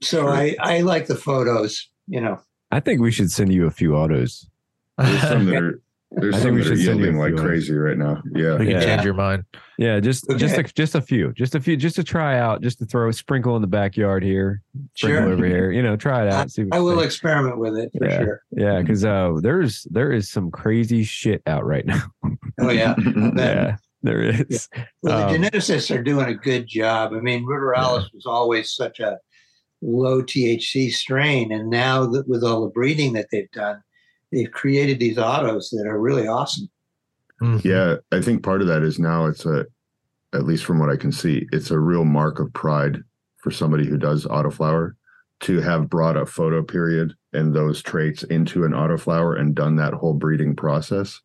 so I I like the photos. You know. I think we should send you a few autos. There's some that are there's I think we should send you yielding like few crazy right now. Yeah. we can Yeah. change your mind. Yeah, just just a, just a few, just a few, just to try out, just to throw a sprinkle in the backyard here, sprinkle Sure. over here. You know, try it out. See I will think. experiment with it for Yeah. sure. Yeah, because uh, there's there is some crazy shit out right now. Oh yeah. I bet. yeah, there is. Well, the Um, geneticists are doing a good job. I mean, ruderalis was always such a low THC strain, and now that with all the breeding that they've done, they've created these autos that are really awesome. Mhm. Yeah, I think part of that is now it's a, at least from what I can see, it's a real mark of pride for somebody who does autoflower to have brought a photo period and those traits into an autoflower and done that whole breeding process.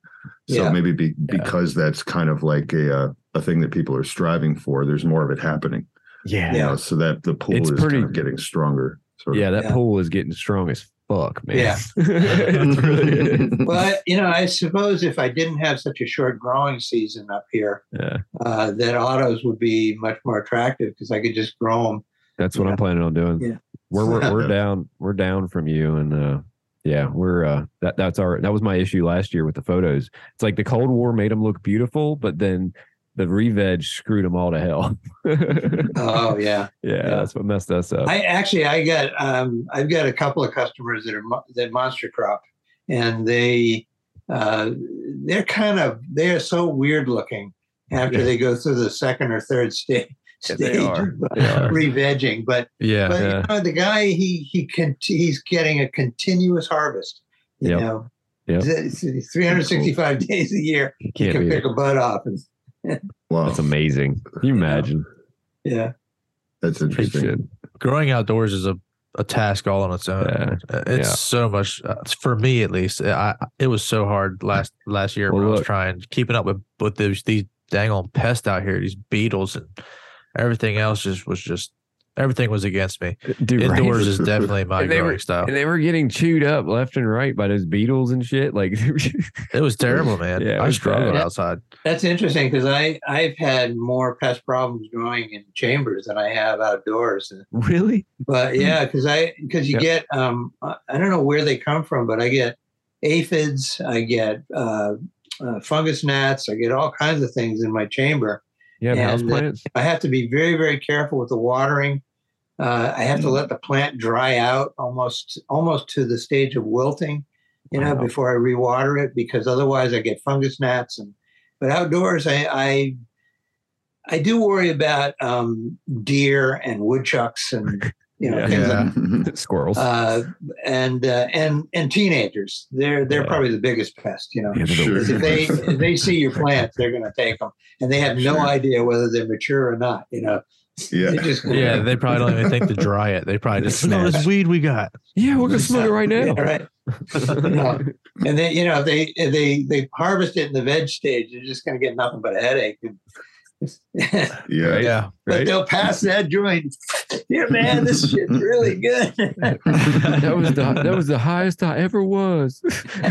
So Yeah. maybe be, because that's kind of like a uh, a thing that people are striving for. There's more of it happening, Yeah, you Yeah. know, so that the pool It's is pretty- kind of getting stronger. Sort yeah. That Yeah. pool is getting strong as fuck, man. Yeah. it really is. Well, you know, I suppose if I didn't have such a short growing season up here, Yeah, uh, that autos would be much more attractive because I could just grow them. that's what I'm planning on doing. Yeah. We're we're, we're down we're down from you, and uh, yeah, we're uh, that that's our that was my issue last year with the photos. It's like the Cold War made them look beautiful, but then the re-veg screwed them all to hell. Oh yeah. yeah, that's what messed us up. I actually I got um, I've got a couple of customers that are that monster crop, and they uh, they're kind of they are so weird looking after Yeah. they go through the second or third stage Yeah, stage they are. They are. re-vegging. But Yeah. but Yeah. you know, the guy he he can he's getting a continuous harvest. You Yep. know, Yep. It's- it's 365 days a year. You can pick it. a bud off, and wow, That's amazing. Can you imagine? yeah, that's interesting. Growing outdoors is a, a task all on its own. Yeah. It's Yeah. so much uh, for me at least. I it was so hard last last year Well, when I was look- trying keeping up with with these these dang old pests out here, these beetles and everything else just was just Everything was against me. Dude, right? Indoors is definitely my And they growing were- style. And they were getting chewed up left and right by those beetles and shit. Like, It was terrible, man. Yeah, I was struggled bad. outside. That's interesting because I I've had more pest problems growing in chambers than I have outdoors. really? But yeah, because I because you Yep. get um I I don't know where they come from, but I get aphids, I get uh, uh, fungus gnats, I get all kinds of things in my chamber. Have house uh, plants? I have to be very very careful with the watering. Uh, I have to let the plant dry out almost almost to the stage of wilting, you know, Wow. before I rewater it because otherwise I get fungus gnats and. But outdoors, I I, I do worry about um, deer and woodchucks and you know Yeah. things like Squirrels. uh, and uh, and and teenagers. They're they're Yeah. probably the biggest pest. You know, Yeah, they're Sure. If they if they see your plants, they're going to take them, and they have no Sure. idea whether they're mature or not. You know, yeah. they just Yeah, they probably don't even think to dry it. They probably just smell at all this weed we got. yeah, we're gonna smoke it right now. Yeah, right. You know, and then you know if they if they they harvest it in the veg stage, they're just going to get nothing but a headache. but yeah. Right. Yeah. Right? they'll pass that joint. Yeah, man, this shit's really good. that was the that was the highest I ever was.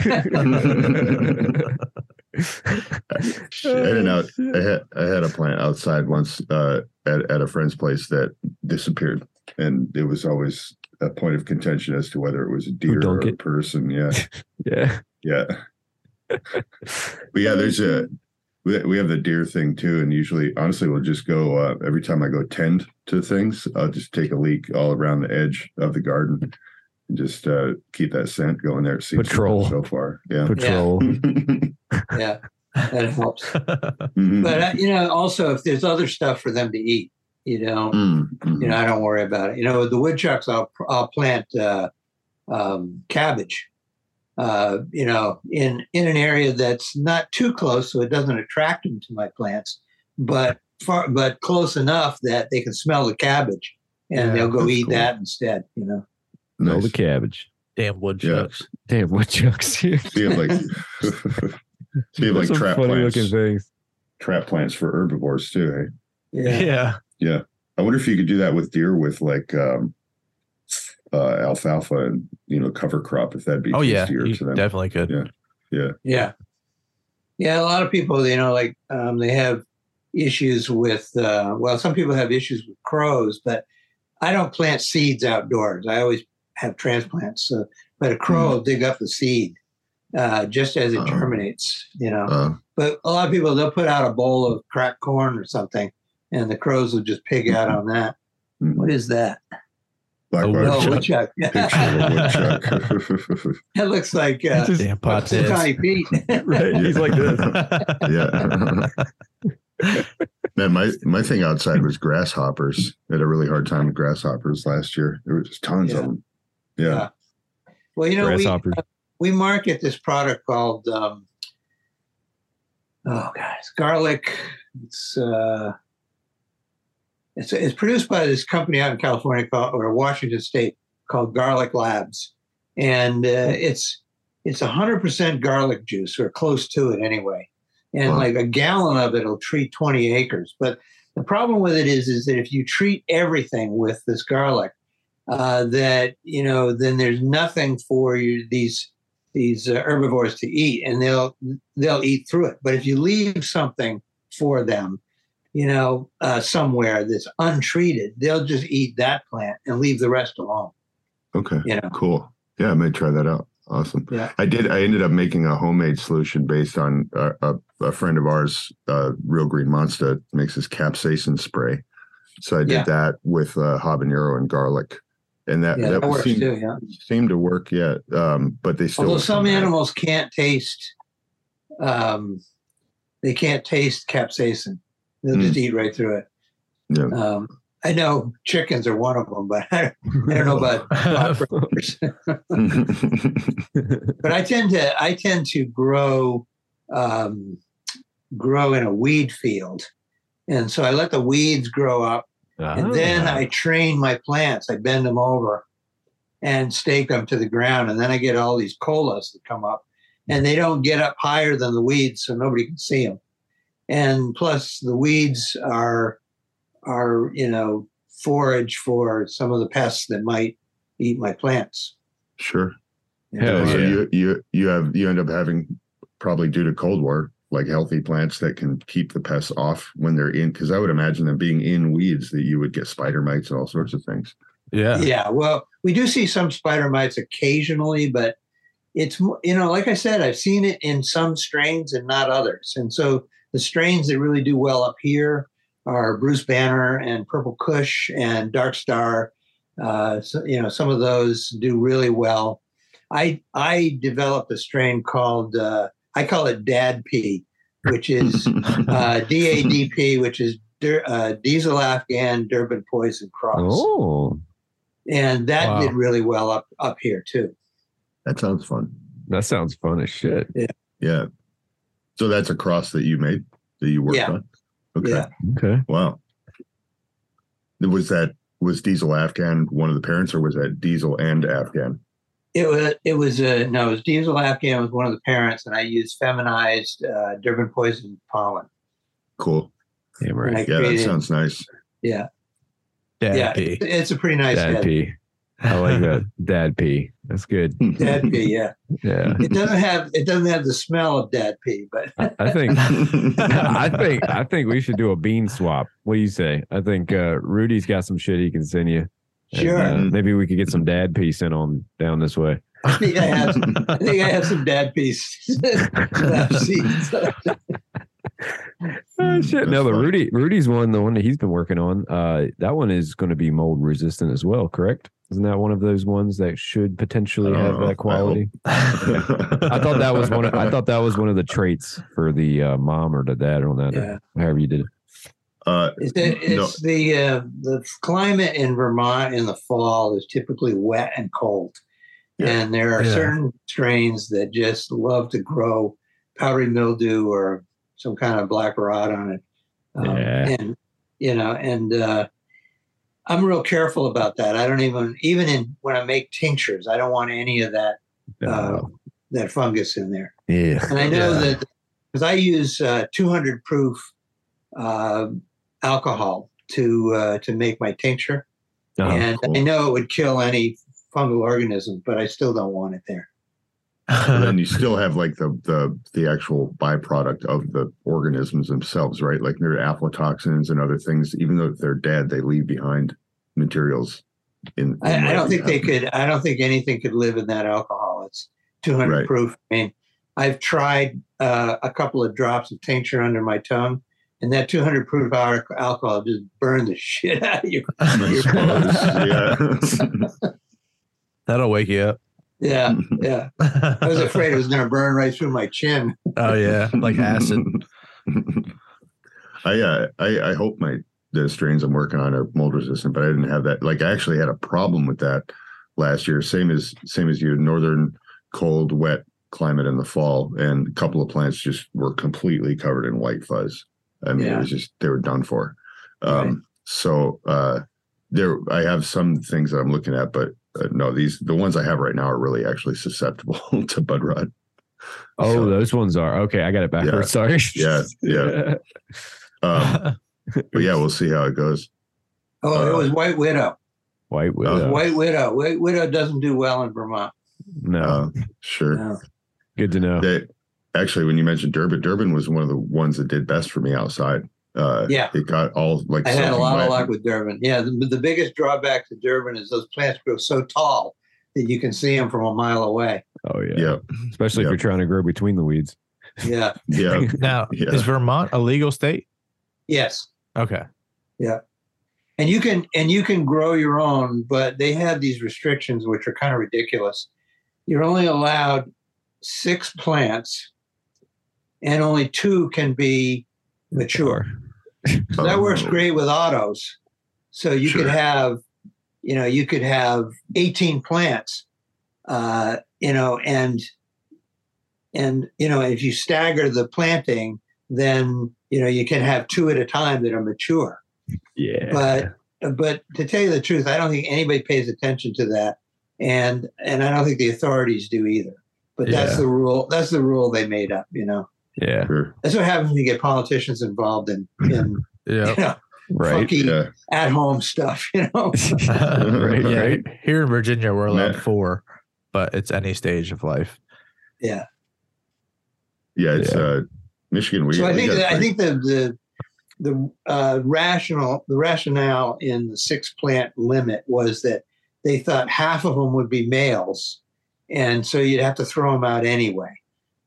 I had an out. I had I had a plant outside once uh, at at a friend's place that disappeared, and it was always a point of contention as to whether it was a deer or a it? person. Yeah, yeah. yeah. But yeah, there's a we, we have the deer thing too, and usually, honestly, we'll just go uh, every time I go tend to things, I'll just take a leak all around the edge of the garden. And just uh, keep that scent going there. It seems to Patrol. so far. Yeah. Patrol. yeah, that helps. Mhm. But uh, you know, also if there's other stuff for them to eat, you know, Mm, mhm. you know, I don't worry about it. You know, the woodchucks, I'll I'll plant uh, um, cabbage. Uh, you know, in in an area that's not too close, so it doesn't attract them to my plants, but far but close enough that they can smell the cabbage, and Yeah, they'll go eat cool. that instead. You know. No, Nice. the cabbage. Damn woodchucks. Damn woodchucks. So you have like so you like trap funny plants, looking things. trap plants for herbivores too. Hey, Yeah. Yeah. I wonder if you could do that with deer with like um, uh, alfalfa and you know cover crop if that'd be Oh yeah. tastier You to them. definitely could. Yeah. Yeah. Yeah. yeah A lot of people, you know, like um, they have issues with, uh, well, some people have issues with crows, but I don't plant seeds outdoors. I always have transplants. So, but a crow will dig up the seed uh, just as it Oh. germinates, you know. Uh, but a lot of people, they'll put out a bowl of cracked corn or something, and the crows will just pig out on that. Mhm. What is that? Black A bark Oh, woodchuck. woodchuck. picture of a woodchuck. it looks like uh, Just- Damn pot little tits. tiny Pete. right. He's like this. yeah. Man, my my thing outside was grasshoppers. I had a really hard time with grasshoppers last year. There was just tons Yeah. of them. Yeah. Yeah. Well, you know, we, Grasshoppers. we market this product called um, oh god, it's garlic. It's uh, it's it's produced by this company out in California called or Washington State called Garlic Labs, and uh, it's it's hundred percent garlic juice or close to it anyway, and Wow. like a gallon of it will treat twenty acres. But the problem with it is is that if you treat everything with this garlic, uh, that you know then there's nothing for you these these uh, herbivores to eat. And they'll they'll eat through it. But if you leave something for them you know uh, somewhere that's untreated they'll just eat that plant and leave the rest alone Okay. you know Cool. Yeah, I may try that out. Awesome. Yeah. I did. I ended up making a homemade solution based on uh, a, a friend of ours, uh, Real Green Monster, makes this capsaicin spray. So I did Yeah. that with uh, habanero and garlic, and that yeah that, that works seemed, too yeah seemed to work. Yeah, um, but they still although some animals can't taste um, they can't taste capsaicin they'll just eat right through it Yeah. um, i know chickens are one of them but i, I don't know about but I tend to I tend to grow um, grow in a weed field, and so I let the weeds grow up, and then Ah. I train my plants. I bend them over and stake them to the ground, and then I get all these colas that come up, and they don't get up higher than the weeds, so nobody can see them. And plus, the weeds are are you know forage for some of the pests that might eat my plants. Sure. Hell so yeah. you you you have you end up having probably due to cold war like healthy plants that can keep the pests off when they're in because I would imagine them being in weeds that you would get spider mites and all sorts of things. Yeah. Yeah, well, we do see some spider mites occasionally, but it's mo- you know, like I said, I've seen it in some strains and not others. And so the strains that really do well up here are Bruce Banner and Purple Kush and Dark Star. Uh, so, you know, some of those do really well. I I developed a strain called uh, I call it Dad P, which is uh, DADP, which is Dur- uh, Diesel Afghan Durban Poison Cross Oh, and that Wow. did really well up up here too. that sounds fun. that sounds fun as shit. Yeah. Yeah. So that's a cross that you made that you worked Yeah. on. Okay. Yeah. Okay. Wow. Was that was Diesel Afghan one of the parents, or was that Diesel and Afghan? It was it was uh, no, it was Diesel Afghan was one of the parents, and I used feminized uh, Durban poison pollen. Cool. Damn And I right. Yeah, that sounds nice. yeah, Dad yeah. pee. It's, it's a pretty nice Dad head. P. I like that. Dad P. That's good. Dad pea, yeah. Yeah. It doesn't have it doesn't have the smell of dad pea, but I, I think I think I think we should do a bean swap. What do you say? I think uh, Rudy's got some shit he can send you. And, Sure. uh, maybe we could get some dad pee sent on down this way. I think I have some, I think I have some dad peas left seeds. Oh, shit. No, That's but. Rudy Rudy's one, the one that he's been working on. Uh, that one is going to be mold resistant as well. Correct? Isn't that one of those ones that should potentially have know. That quality? I thought that was one. Of, I thought that was one of the traits for the uh, mom or the dad on that. Yeah. Or however you did it. uh, It's, the, No. the uh, the climate in Vermont in the fall is typically wet and cold, Yeah. and there are Yeah. certain strains that just love to grow powdery mildew or some kind of black rot on it. Um, Yeah. And you know, and uh, I'm real careful about that. I don't even even in when I make tinctures, I don't want any of that uh, that fungus in there. yeah. And I know Yeah. that because I use uh, 200 proof uh, alcohol to uh, to make my tincture, Uh-huh. and cool. I know it would kill any fungal organism, but I still don't want it there. and then you still have like the the the actual byproduct of the organisms themselves, right? Like there are aflatoxins and other things. Even though they're dead, they leave behind materials. In, in I, I don't we think they could. I don't think anything could live in that alcohol. It's 200 Right. proof. I mean, I've tried uh, a couple of drops of tincture under my tongue, and that 200 proof alcohol just burned the shit out of you. I yeah. That'll wake you up. Yeah, yeah. I was afraid it was going to burn right through my chin. Oh yeah, like acid. I, uh, I I hope my the strains I'm working on are mold resistant, but I didn't have that. Like I actually had a problem with that last year. Same as same as you, northern cold, wet climate in the fall, and a couple of plants just were completely covered in white fuzz. I mean, it was just they were done for. Um, Right. So uh, there, I have some things that I'm looking at, but uh, no, these the ones I have right now are really actually susceptible to bud rot. Oh, So- those ones are okay. I got it backwards. Sorry. Yeah, yeah. Um, but yeah, we'll see how it goes. Oh, it Uh, was White Widow. White widow. White Widow. White Widow doesn't do well in Vermont. No, Uh, sure. No. good to know. They actually, when you mentioned Durban, Durban was one of the ones that did best for me outside. Uh, Yeah. it got all like I had a lot wet. of luck with Durban. Yeah, the, the biggest drawback to Durban is those plants grow so tall that you can see them from a mile away. Oh yeah. Yeah, Especially if you're trying to grow between the weeds. Yeah. yeah. now, Yeah. is Vermont a legal state? Yes. Okay. Yeah. And you can and you can grow your own, but they have these restrictions which are kind of ridiculous. You're only allowed six plants, and only two can be mature. So that works Oh. great with autos. So you Sure. could have, you know, you could have 18 plants, uh, you know, and and you know, if you stagger the planting, then you know you can have two at a time that are mature. Yeah. But but to tell you the truth, I don't think anybody pays attention to that, and and I don't think the authorities do either. But that's Yeah. the rule. That's the rule they made up. You know, yeah. That's what happens when you get politicians involved in in Yeah. you know, Right. funky Yeah. at home stuff, you know. right, yeah, right. here in Virginia, we're allowed Yeah. four, but it's any stage of life. yeah. Yeah. It's Yeah. uh Michigan. We, so I think that, I think the the the uh, rational the rationale in the six plant limit was that they thought half of them would be males, and so you'd have to throw them out anyway.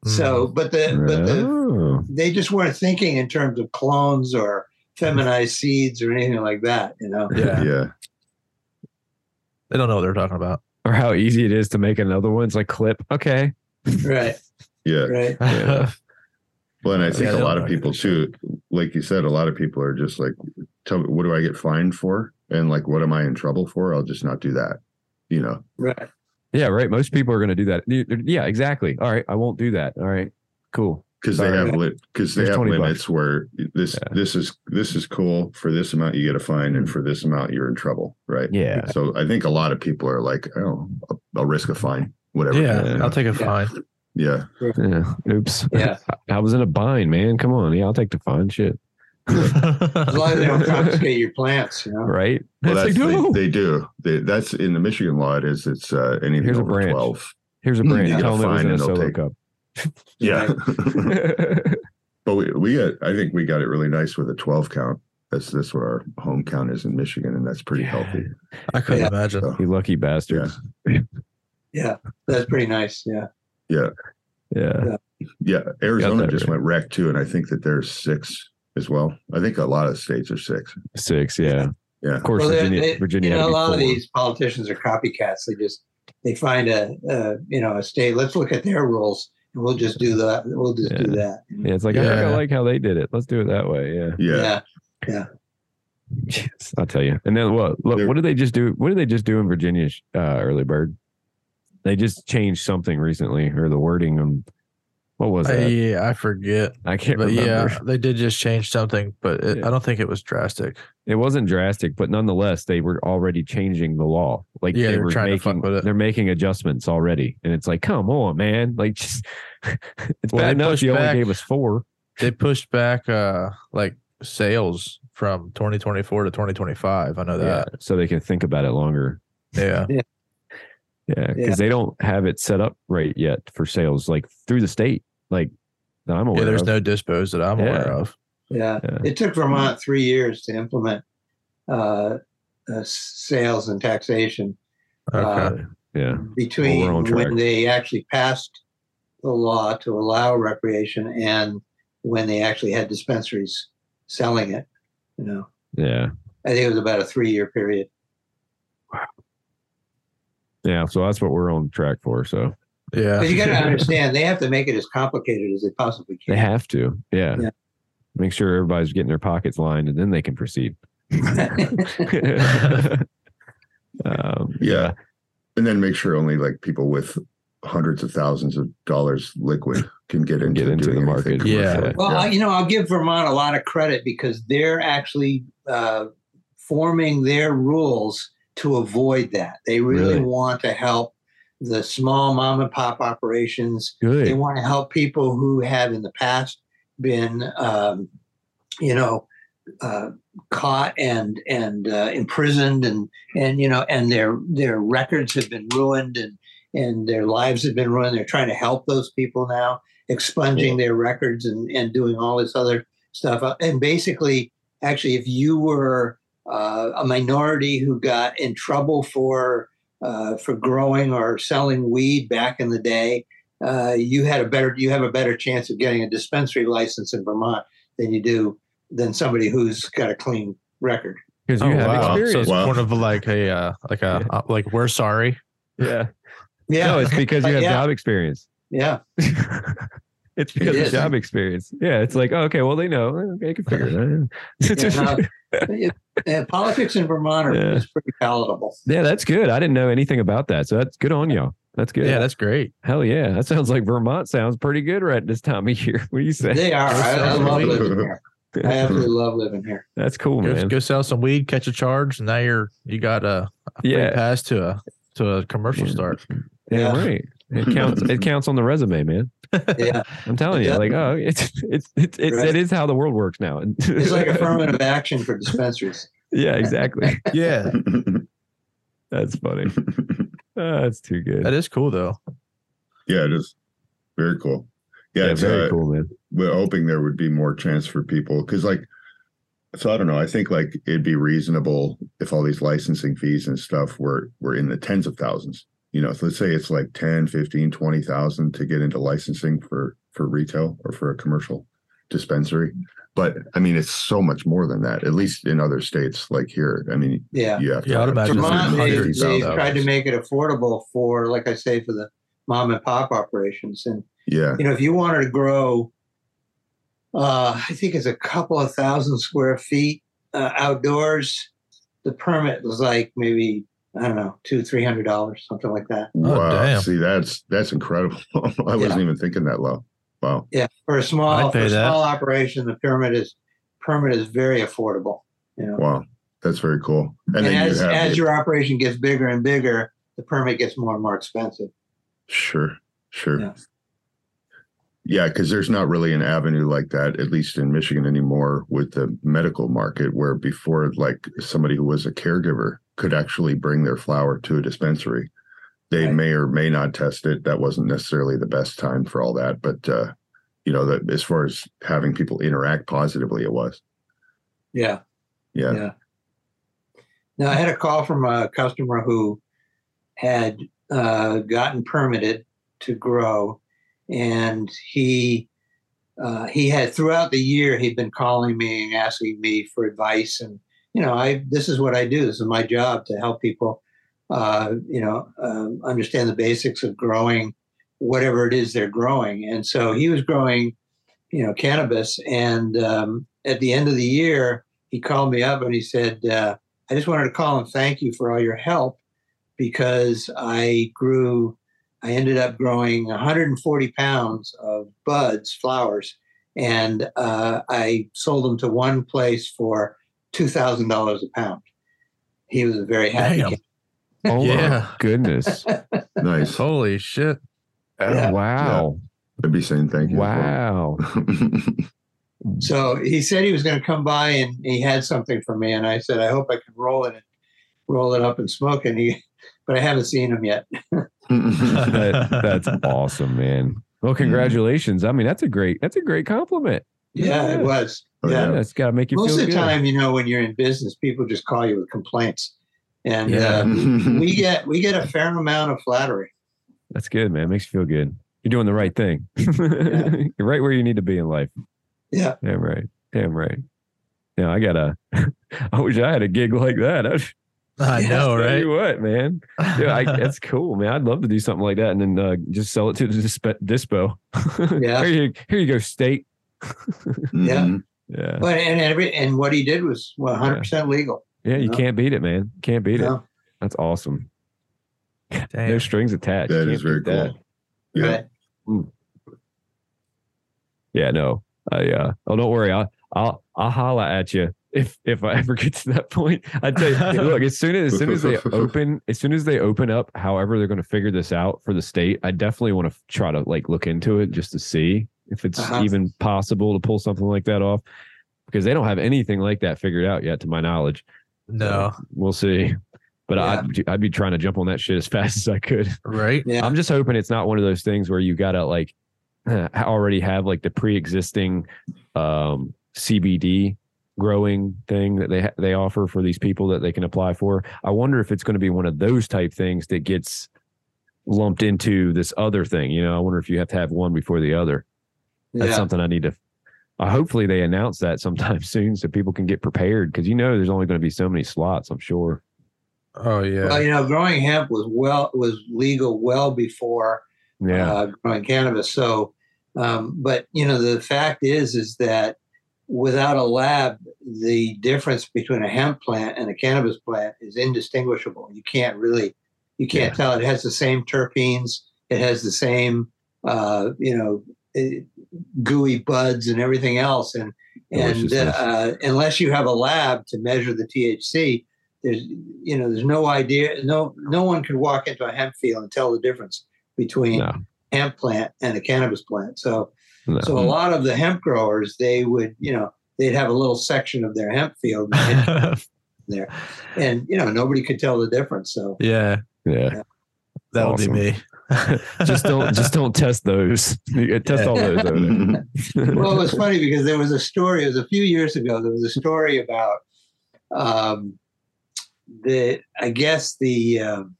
So, but the but the Oh. they just weren't thinking in terms of clones or feminized seeds or anything like that. You know. yeah, yeah. they don't know what they're talking about. Or how easy it is to make another one. It's like clip. Okay. Right. Yeah. Right. Yeah. Well, and I think Yeah, a lot of people too, like you said, a lot of people are just like, tell me, what do I get fined for? And like, what am I in trouble for? I'll just not do that. You know? Right. Yeah, right. Most people are going to do that. Yeah, exactly. All right, I won't do that. All right, cool. Because they have lit because they have 20 bucks. limits where this Yeah. this is this is cool for this amount you get a fine and for this amount you're in trouble, right? Yeah. So I think a lot of people are like, oh, I'll, I'll risk a fine, whatever. yeah, Yeah. I'll take a Yeah. fine. Yeah, Yeah. Oops. Yeah. I was in a bind, man. Come on. Yeah, I'll take the fine shit. As long as they don't confiscate your plants, you know. Right. well, It's that's like, no. they, they do. They, that's in the Michigan law. It is. It's uh, anything Here's a over branch. twelve. Here's a You brand. get a Tell them it was fine and they'll take- cup. Yeah, yeah. but we, we got. I think we got it really nice with a twelve count. That's that's what our home count is in Michigan, and that's pretty healthy. I couldn't Yeah. imagine. So, You lucky bastards. Yeah. That's pretty nice. Yeah. Yeah, Yeah. yeah. Arizona just right. went wreck too, and I think that there's six as well. I think a lot of states are six. Six. Yeah. Yeah. Of course, Well, Virginia. they- Virginia. you know, a be lot of these politicians are copycats. They just they find a, a you know a state. Let's look at their rules, and we'll just do that. We'll just do that. Yeah, it's like I think I like how they did it. Let's do it that way. Yeah. Yeah. yeah. Yes, I'll tell you. And then what? Look, what did they just do? What did they just do in Virginia? Uh, early bird. They just changed something recently, or the wording. Um, what was it? yeah, I forget. I can't But remember. yeah, they did just change something, but it, Yeah. I don't think it was drastic. It wasn't drastic, but nonetheless, they were already changing the law. Like Yeah, they they were were trying to making, fuck with it. they're making adjustments already, and it's like, come on, man! Like, just it's Well, bad they enough pushed you only gave us four. They pushed back uh like sales from 2024 to 2025. I know Yeah, that. so they can think about it longer. Yeah. Yeah, because Yeah. they don't have it set up right yet for sales, like through the state. Like that I'm aware Yeah, there's of. no dispos that I'm aware of. Yeah. Yeah. It took Vermont three years to implement uh, uh, sales and taxation. Okay. Uh, yeah, between Well, we're on track. when they actually passed the law to allow recreation and when they actually had dispensaries selling it. You know, yeah, I think it was about a three-year period. Yeah. So that's what we're on track for. So yeah. Because you got to understand, they have to make it as complicated as they possibly can. they have to. Yeah. Yeah. Make sure everybody's getting their pockets lined, and then they can proceed. um, Yeah. And then make sure only like people with hundreds of thousands of dollars liquid can get into, Get into doing the market. Yeah. commercial. Well, I, you know, I'll give Vermont a lot of credit because they're actually uh, forming their rules to avoid that. They really, Really? want to help the small mom and pop operations. They want to help people who have in the past been, um, you know, uh, caught and and uh, imprisoned and and you know and their their records have been ruined and and their lives have been ruined. They're trying to help those people now, expunging their records and and doing all this other stuff. Uh, And basically, actually, if you were uh, a minority who got in trouble for uh, for growing or selling weed back in the day, uh, you had a better you have a better chance of getting a dispensary license in Vermont than you do than somebody who's got a clean record. Because Oh, you have wow. So experience. it's Wow. one of like a uh, like a uh, like we're sorry. yeah. Yeah, No, it's because you have Yeah. job experience. yeah, it's because It of job experience. Yeah, it's like oh, okay, well they know. Okay, I can figure it out. Yeah, no, it- uh, politics in Vermont are Yeah. is pretty palatable. yeah, that's good. I didn't know anything about that, so that's good on y'all. That's good. Yeah, that's great. Hell yeah, that sounds like Vermont sounds pretty good right this time of year. What do you say? They are. I, I love living here. I absolutely love living here. That's cool, Go, man. go sell some weed, catch a charge, and now you're you got a, a free Yeah. pass to a to a commercial Yeah. start. Yeah, Yeah. right. It counts. it counts on the resume, man. Yeah, I'm telling you, Yeah. like, oh, it's it's it's, it's Right. it is how the world works now. It's like affirmative action for dispensaries. yeah, exactly. Yeah, That's funny. Ah, that's too good. that is cool though. yeah, it is very cool. Yeah, yeah, very uh, cool, man. we're hoping there would be more chance for people because like so i don't know i think like it'd be reasonable if all these licensing fees and stuff were were in the tens of thousands you know so let's say it's like 10 15 20,000 to get into licensing for for retail or for a commercial dispensary but i mean it's so much more than that at least in other states like here i mean Yeah. you have to Yeah, I'd have imagine Vermont, they, hundreds they of tried to make it affordable for, like I say, for the mom and pop operations. And yeah you know, if you wanted to grow, uh, I think it's a couple of thousand square feet uh, outdoors, the permit was like maybe I don't know two, three hundred dollars, something like that. wow damn. see that's that's incredible i wasn't even thinking that low wow Yeah, for a small for a small operation, the permit is permit is very affordable. You know, wow that's very cool and, and, then as you have as the- your operation gets bigger and bigger, the permit gets more and more expensive. Sure, sure. Yeah. Yeah, because there's not really an avenue like that, at least in Michigan anymore, with the medical market, where before, like somebody who was a caregiver could actually bring their flower to a dispensary. They Right. may or may not test it. That wasn't necessarily the best time for all that, but uh, you know, that as far as having people interact positively, it was. Yeah. Yeah. Yeah. Now I had a call from a customer who had uh, gotten permitted to grow, and he uh, he had throughout the year he'd been calling me and asking me for advice, and you know I this is what I do. This is my job to help people, uh, you know, um, understand the basics of growing whatever it is they're growing. And so he was growing, you know, cannabis, and um, at the end of the year he called me up and he said, uh, I just wanted to call and thank you for all your help because I grew, I ended up growing 140 pounds of buds, flowers, and uh, I sold them to one place for $2,000 a pound. He was a very happy. Damn. kid. Oh Yeah. my goodness! Nice. Holy shit! Yeah. Wow! I'd be saying thank you. Wow! So he said he was going to come by and he had something for me, and I said I hope I can roll it, roll it up and smoke it. And he, but I haven't seen him yet. that, that's awesome, man. Well, mm. congratulations. I mean, that's a great that's a great compliment. Yeah, Yeah. it was. Oh, yeah. yeah. That's got to make you Most feel of the good. time, you know, when you're in business, people just call you with complaints, and Yeah. uh, we get we get a fair amount of flattery. That's good, man. It Makes you feel good. You're doing the right thing. You're right where you need to be in life. Yeah. Damn right. Damn right. Yeah, I got a. I wish I had a gig like that. I'd, I Yeah, know, tell right? you what, man. Yeah, I, that's cool, man. I'd love to do something like that and then uh, just sell it to the disp- dispo. Yeah. here you, here you go, state. Yeah. Yeah. But and every and what he did was 100 percent legal. Yeah, you No. can't beat it, man. Can't beat it. That's awesome. No strings attached. You That can't is very beat that. cool. Yeah. right? Yeah, no. I uh oh don't worry, I'll I'll I'll holla at you if if I ever get to that point. I tell you, look, as soon as as soon as they open as soon as they open up, however they're gonna figure this out for the state, I definitely want to try to like look into it just to see if it's Uh-huh. even possible to pull something like that off. Because they don't have anything like that figured out yet, to my knowledge. No, So, we'll see. But I'd I'd be trying to jump on that shit as fast as I could. right? Yeah. I'm just hoping it's not one of those things where you gotta like already have like the pre-existing um, CBD growing thing that they ha- they offer for these people that they can apply for. I wonder if it's going to be one of those type things that gets lumped into this other thing. You know, I wonder if you have to have one before the other. That's Yeah. something I need to. Uh, hopefully, they announce that sometime soon so people can get prepared because you know there's only going to be so many slots. I'm sure. Oh yeah. Well, you know, growing hemp was well was legal well before Yeah. uh, growing cannabis. So, um, but you know, the fact is, is that without a lab, the difference between a hemp plant and a cannabis plant is indistinguishable. You can't really, you can't Yeah. tell. It has the same terpenes. It has the same, uh, you know, gooey buds and everything else. And and uh, unless you have a lab to measure the THC, there's you know there's no idea. No no one could walk into a hemp field and tell the difference between No. hemp plant and a cannabis plant. So No. so a lot of the hemp growers, they would, you know, they'd have a little section of their hemp field there, and you know, nobody could tell the difference. So yeah, yeah. that would Awesome. be me. Just don't just don't test those. Test all those well, it was funny because there was a story. It was a few years ago. There was a story about um, the. I guess the um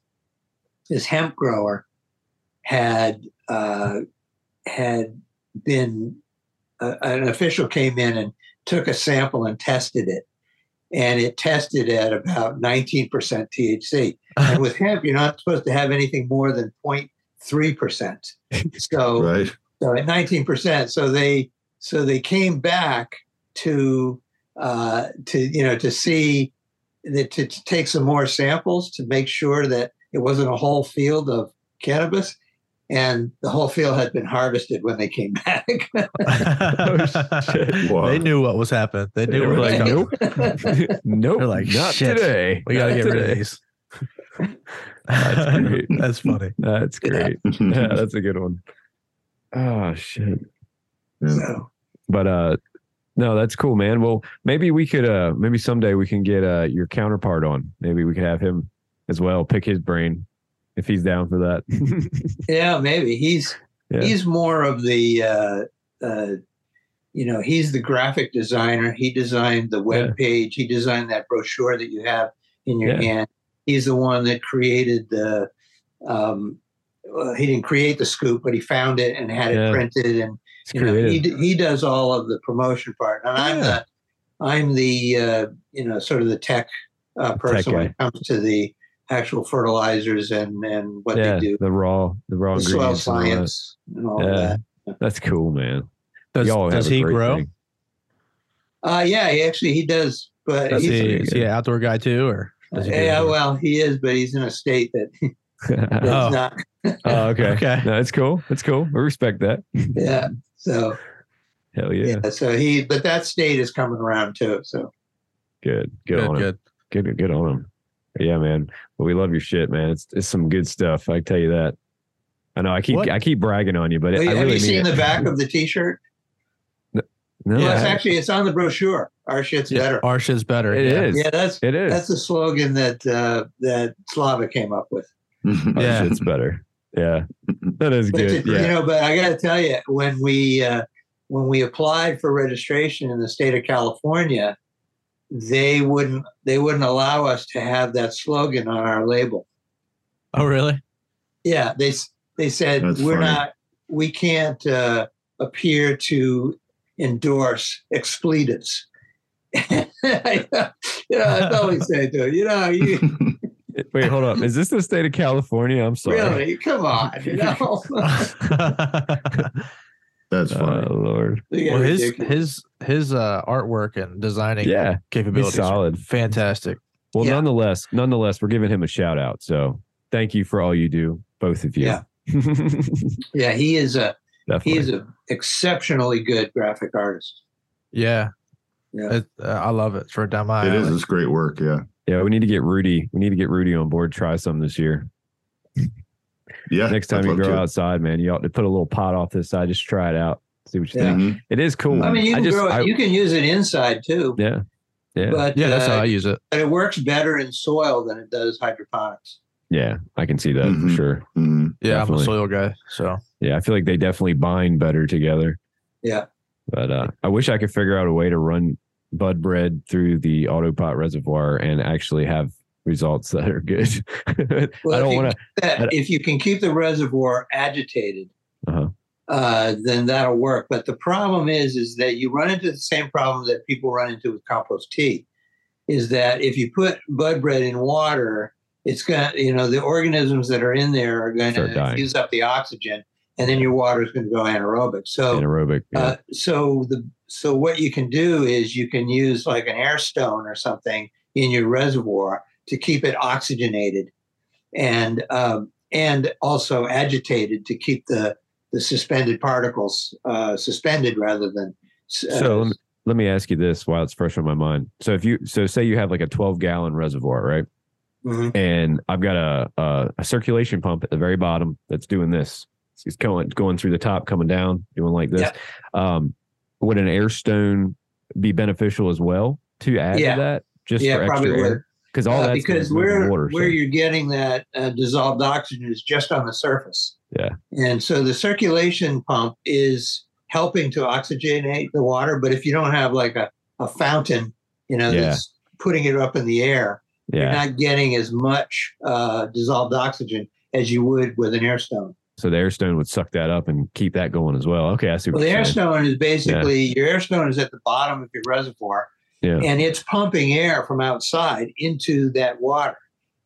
this hemp grower had uh, had been uh, an official came in and took a sample and tested it, and it tested at about nineteen percent THC. And with hemp, you're not supposed to have anything more than 0.3 percent. So right. so at 19%. So they so they came back to uh, to you know to see that to, to take some more samples to make sure that it wasn't a whole field of cannabis. And the whole field had been harvested when they came back. Wow. They knew what was happening. They They knew were like, coming. nope, nope, They're like, not "Shit, today. We gotta Not get rid of these. That's great. That's funny. That's great. Yeah, that's a good one. Oh shit. so, But uh no, that's cool, man. Well, maybe we could uh maybe someday we can get uh your counterpart on. Maybe we could have him as well, pick his brain if he's down for that. yeah, maybe he's Yeah. he's more of the uh, uh, you know he's the graphic designer. He designed the web Yeah. page. He designed that brochure that you have in your Yeah. hand. He's the one that created the. Um, well, he didn't create the scoop, but he found it and had Yeah. it printed, and It's you know he he does all of the promotion part. And I'm the I'm the uh, you know sort of the tech uh, person when it comes to the actual fertilizers and and what yeah, they do the raw the raw the soil ingredients. and all that. science and all Yeah. that. That's cool, man. Does, does he grow? thing. Uh, yeah, he actually he does, but Does he's, he, is he an outdoor guy too, or does he? do yeah, anything? well, he is, but he's in a state that that's Oh. not. oh, okay. Okay. No, that's cool. That's cool. We respect that. Yeah, so Hell yeah. yeah. so he, but that state is coming around too. So Good. Good, Good, on him. good. Good, good on him. Yeah, man. Well, we love your shit, man. It's it's some good stuff. I tell you that. I know I keep What? I keep bragging on you, but have I you really mean seen it. the back of the T-shirt? No, yeah, it's haven't. actually it's on the brochure. Our shit's Yeah, better. our shit's better. It yeah. is. Yeah, that's It is. that's the slogan that uh, that Slava came up with. Our Yeah. shit's better. Yeah, that is But good. to- you know, but I got to tell you, when we uh, when we applied for registration in the state of California, they wouldn't they wouldn't allow us to have that slogan on our label. Oh, really? Yeah, they they said That's we're funny. not we can't uh, appear to endorse expletives. you know, that's all we say to it. You know, you Wait, hold up. Is this the state of California? I'm sorry. really come on. You know, That's funny. Oh Lord. Well, his ridiculous. his his uh, artwork and designing Yeah. capabilities are solid. fantastic. Well, Yeah. nonetheless, nonetheless, we're giving him a shout out. So thank you for all you do, both of you. Yeah. yeah, he is a Definitely. is an exceptionally good graphic artist. Yeah, Yeah. It, uh, I love it. For down my It is. alley. It's great work. Yeah. yeah, we need to get Rudy. We need to get Rudy on board. Try some this year. Yeah. Next time I'd you love grow to. outside, man, you ought to put a little pot off this side. Just try it out. See what you Yeah. think. Mhm. It is cool. I mean, you can just, grow it. I- you can use it inside too, yeah, yeah, but Yeah, that's uh, how I use it. but it works better in soil than it does hydroponics. yeah. I can see that Mhm. for sure. Mhm. Yeah, definitely. I'm a soil guy. So Yeah, I feel like they definitely bind better together. Yeah. But uh, I wish I could figure out a way to run bud bread through the autopot reservoir and actually have results that are good. Well, I don't want to. If you can keep the reservoir agitated, Uh-huh. uh, then that'll work. But the problem is, is that you run into the same problem that people run into with compost tea, is that if you put bud bread in water, it's going to, you know, the organisms that are in there are going to use up the oxygen, and then your water is going to go anaerobic. So Anaerobic. Yeah. Uh, so the so what you can do is you can use like an air stone or something in your reservoir to keep it oxygenated, and um, and also agitated to keep the the suspended particles uh, suspended rather than. uh, so let me, let me ask you this while it's fresh on my mind. So if you so say you have like a 12 gallon reservoir, right? Mhm. and I've got a, a a circulation pump at the very bottom that's doing this. It's going going through the top, coming down, doing like this. Um, would an air stone be beneficial as well to add Yeah. to that, just Yeah, for probably extra would. Air? Because all Uh, that's because where water, where so- you're getting that uh, dissolved oxygen is just on the surface. Yeah. And so the circulation pump is helping to oxygenate the water, but if you don't have like a, a fountain, you know, Yeah. that's putting it up in the air, you're not getting as much uh, dissolved oxygen as you would with an air stone. So the air stone would suck that up and keep that going as well. Okay, I see what Well, the air saying. stone is basically your air stone is at the bottom of your reservoir, Yeah. and it's pumping air from outside into that water.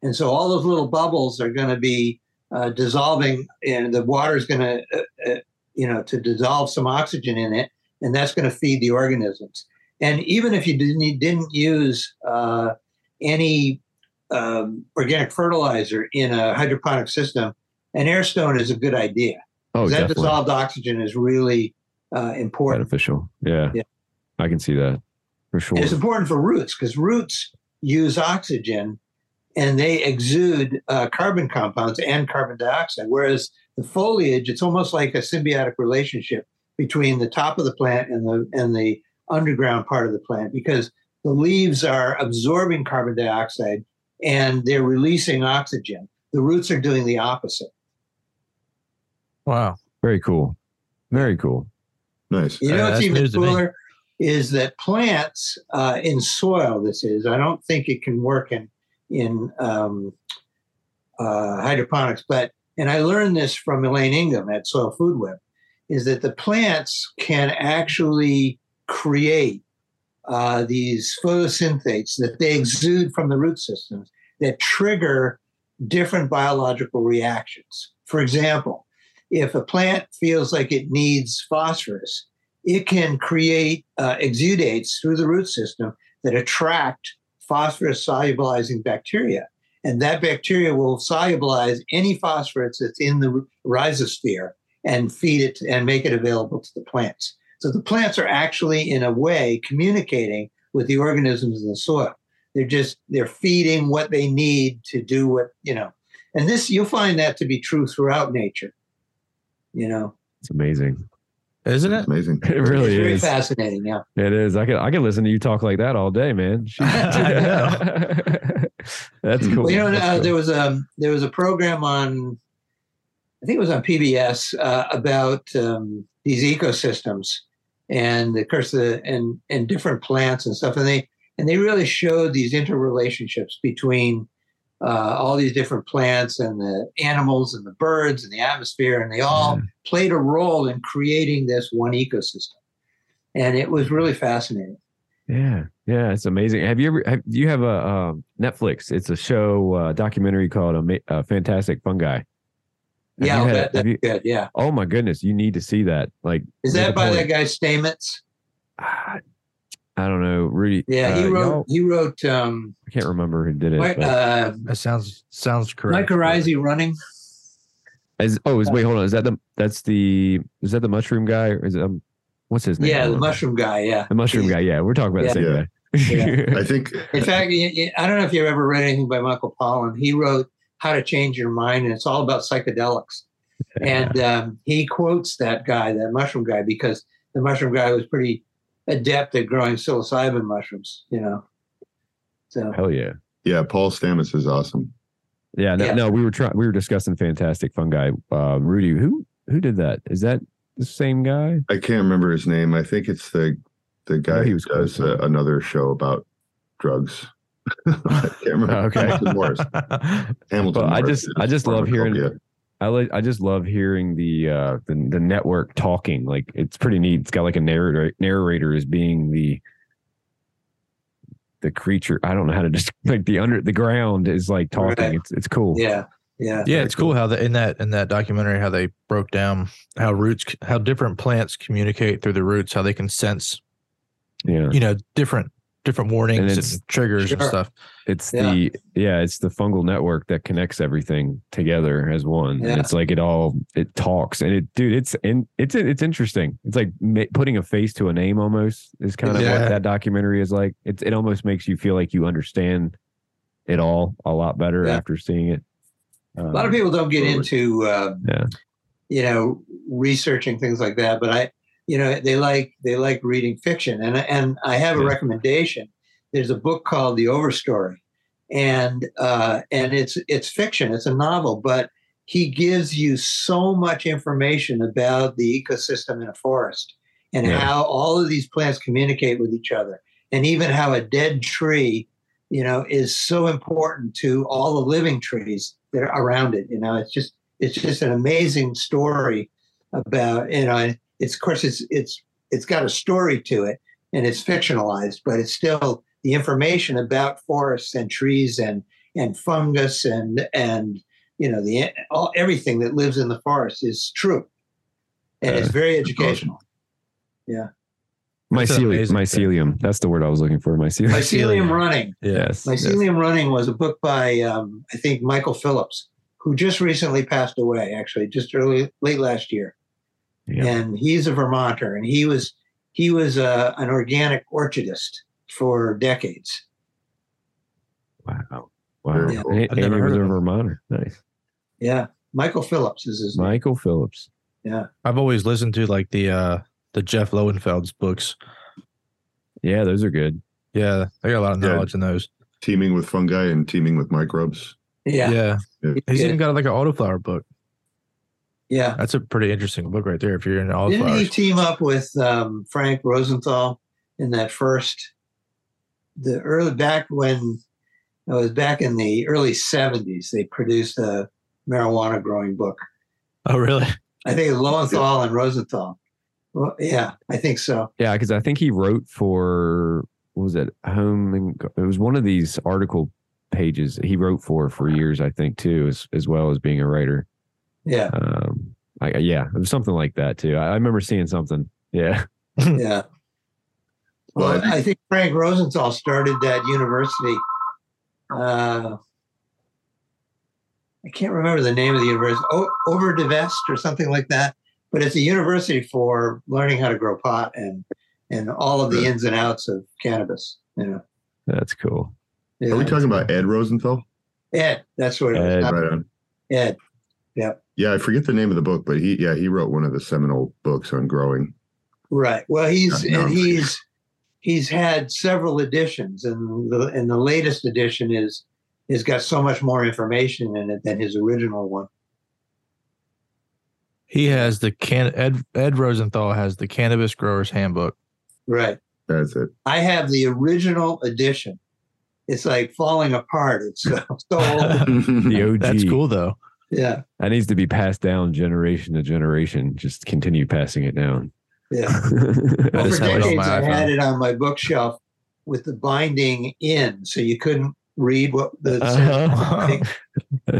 And so all those little bubbles are going to be uh, dissolving, and the water is going to, uh, uh, you know, to dissolve some oxygen in it, and that's going to feed the organisms. And even if you didn't didn't use uh, any um, organic fertilizer in a hydroponic system, an air stone is a good idea. Oh, that dissolved oxygen is really uh, important. beneficial. Yeah. Yeah. I can see that for sure. And it's important for roots because roots use oxygen and they exude uh, carbon compounds and carbon dioxide. Whereas the foliage, it's almost like a symbiotic relationship between the top of the plant and the and the underground part of the plant because the leaves are absorbing carbon dioxide and they're releasing oxygen. The roots are doing the opposite. Wow. Very cool. Very cool. Nice. You Uh, know what's even news to me. cooler is that plants uh, in soil. This is. I don't think it can work in in um, uh, hydroponics, but and I learned this from Elaine Ingham at Soil Food Web, is that the plants can actually create uh, these photosynthates that they exude from the root systems that trigger different biological reactions. For example, if a plant feels like it needs phosphorus, it can create uh, exudates through the root system that attract phosphorus solubilizing bacteria. And that bacteria will solubilize any phosphorus that's in the rhizosphere and feed it and make it available to the plants. So the plants are actually, in a way, communicating with the organisms in the soil. They're just they're feeding what they need to do what you know. And this you'll find that to be true throughout nature. You know, It's amazing. Isn't it? That's amazing. It really it's very is. fascinating. Yeah. It is. I could I could listen to you talk like that all day, man. That's cool. Well, you know, That's uh, cool. there was a there was a program on, I think it was on PBS uh, about um, these ecosystems and the curse of course the and and different plants and stuff, and they and they really showed these interrelationships between uh, all these different plants and the animals and the birds and the atmosphere, and they all played a role in creating this one ecosystem, and it was really fascinating. Yeah, yeah, it's amazing. Have you ever? Have, you have a um, Netflix? It's a show uh, documentary called Ama- uh, "Fantastic Fungi." Have yeah, had- that, that's you- good. Yeah, Oh my goodness, you need to see that. Like, is that by that guy Stamets? Ah, I don't know, Rudy. Yeah, he uh, wrote. He wrote. Um, I can't remember who did it. Mike, uh, That sounds sounds correct. Mike Arisi running. is, oh, is wait, hold on. Is that the? That's the. Is that the mushroom guy? Or is it? Um, what's his name? Yeah, the don't know. mushroom guy. Yeah. The mushroom He's- guy. Yeah, we're talking about the Yeah. same guy. I think In fact, I don't know if you've ever read anything by Michael Pollan. He wrote How to Change Your Mind, and it's all about psychedelics. And um, he quotes that guy, that mushroom guy, because the mushroom guy was pretty adept at growing psilocybin mushrooms. You know. So Hell yeah. yeah, Paul Stamets is awesome. Yeah, no, Yeah. no, we were trying. We were discussing fantastic fungi. Uh, Rudy, who who did that? Is that the same guy? I can't remember his name. I think it's the the guy he who was does close, uh, another show about drugs. I can't remember. Okay. Hamilton Morris. Hamilton. Well, I just- I just love hearing- pharmacopoeia. I like. I just love hearing the uh the, the network talking. Like it's pretty neat. It's got like a narrator. Narrator as being the the creature. I don't know how to just like the under the ground is like talking. Right. It's it's cool. yeah, yeah, Yeah, it's cool how the in that in that documentary how they broke down how roots how different plants communicate through the roots, how they can sense yeah. you know different different warnings and, it's- triggers and stuff. It's Yeah. the yeah, it's the fungal network that connects everything together as one. Yeah. And it's like it all it talks and it dude, it's and it's it's interesting. It's like ma- putting a face to a name almost is kind of Yeah. what that documentary is like. It it almost makes you feel like you understand it all a lot better Yeah. after seeing it. a lot of Um, people don't get totally. into uh, Yeah. you know researching things like that but i you know they like they like reading fiction. And and i have a Yeah. recommendation. There's a book called the overstory. And uh and it's it's fiction. It's a novel. But he gives you so much information about the ecosystem in a forest and Yeah. how all of these plants communicate with each other and even how a dead tree you know is so important to all the living trees that are around it. You know it's just it's just an amazing story about you know it's of course it's it's it's got a story to it and it's fictionalized but it's still the information about forests and trees and and fungus and and you know the all everything that lives in the forest is true and it's very educational Yeah. mycelium, amazing mycelium. That's the word I was looking for. Mycelium. mycelium running yes. yes. mycelium running was a book by um, i think michael phillips who just recently passed away actually just early late last year Yeah. and he's a Vermonter, and he was he was uh, an organic orchardist for decades. Wow. Wow. Very And he- I've and never he heard was of a. Vermonter. Nice. Yeah, Michael Phillips is his name. Michael Phillips. Yeah. I've always listened to like the uh the Jeff Lowenfels' books. Yeah, those are good. Yeah, I got a lot of Yeah. knowledge in those. Teaming with fungi and teaming with microbes. Yeah, Yeah. He's He's even got like an autoflower book. Yeah. That's a pretty interesting book right there if you're into Didn't he team up with um, Frank Rosenthal in that first the early back when it was back in the early seventies? They produced a marijuana growing book. Oh, really? I think it was Lowenthal and Rosenthal. Well, yeah, I think so. Yeah, because I think he wrote for what was it home and it was one of these article pages he wrote for for years I think too as as well as being a writer. Yeah, Um, I, yeah, it was something like that too. I, I remember seeing something. Yeah, yeah. Well, Well, I think Frank Rosenthal started that university. Uh, I can't remember the name of the university, o- Overdevest or something like that. But it's a university for learning how to grow pot and and all of the ins and outs of cannabis. You know, that's cool. yeah. Are we talking about Ed Rosenthal? Ed? That's what it Ed. was. Right on. Ed. Yeah, I forget the name of the book, but he yeah he wrote one of the seminal books on growing. Right. Well, he's No, no, and I'm he's he's had several editions, and the and the latest edition is has got so much more information in it than his original one. He has the can Ed Ed Rosenthal has the Cannabis Growers Handbook. Right. That's it. I have the original edition. It's like falling apart. It's so, so old. The OG. That's cool though. Yeah. That needs to be passed down generation to generation. Just continue passing it down. Yeah. I Well, for have it on decades, I had it on my bookshelf with the binding in, so you couldn't read what the. Uh-huh.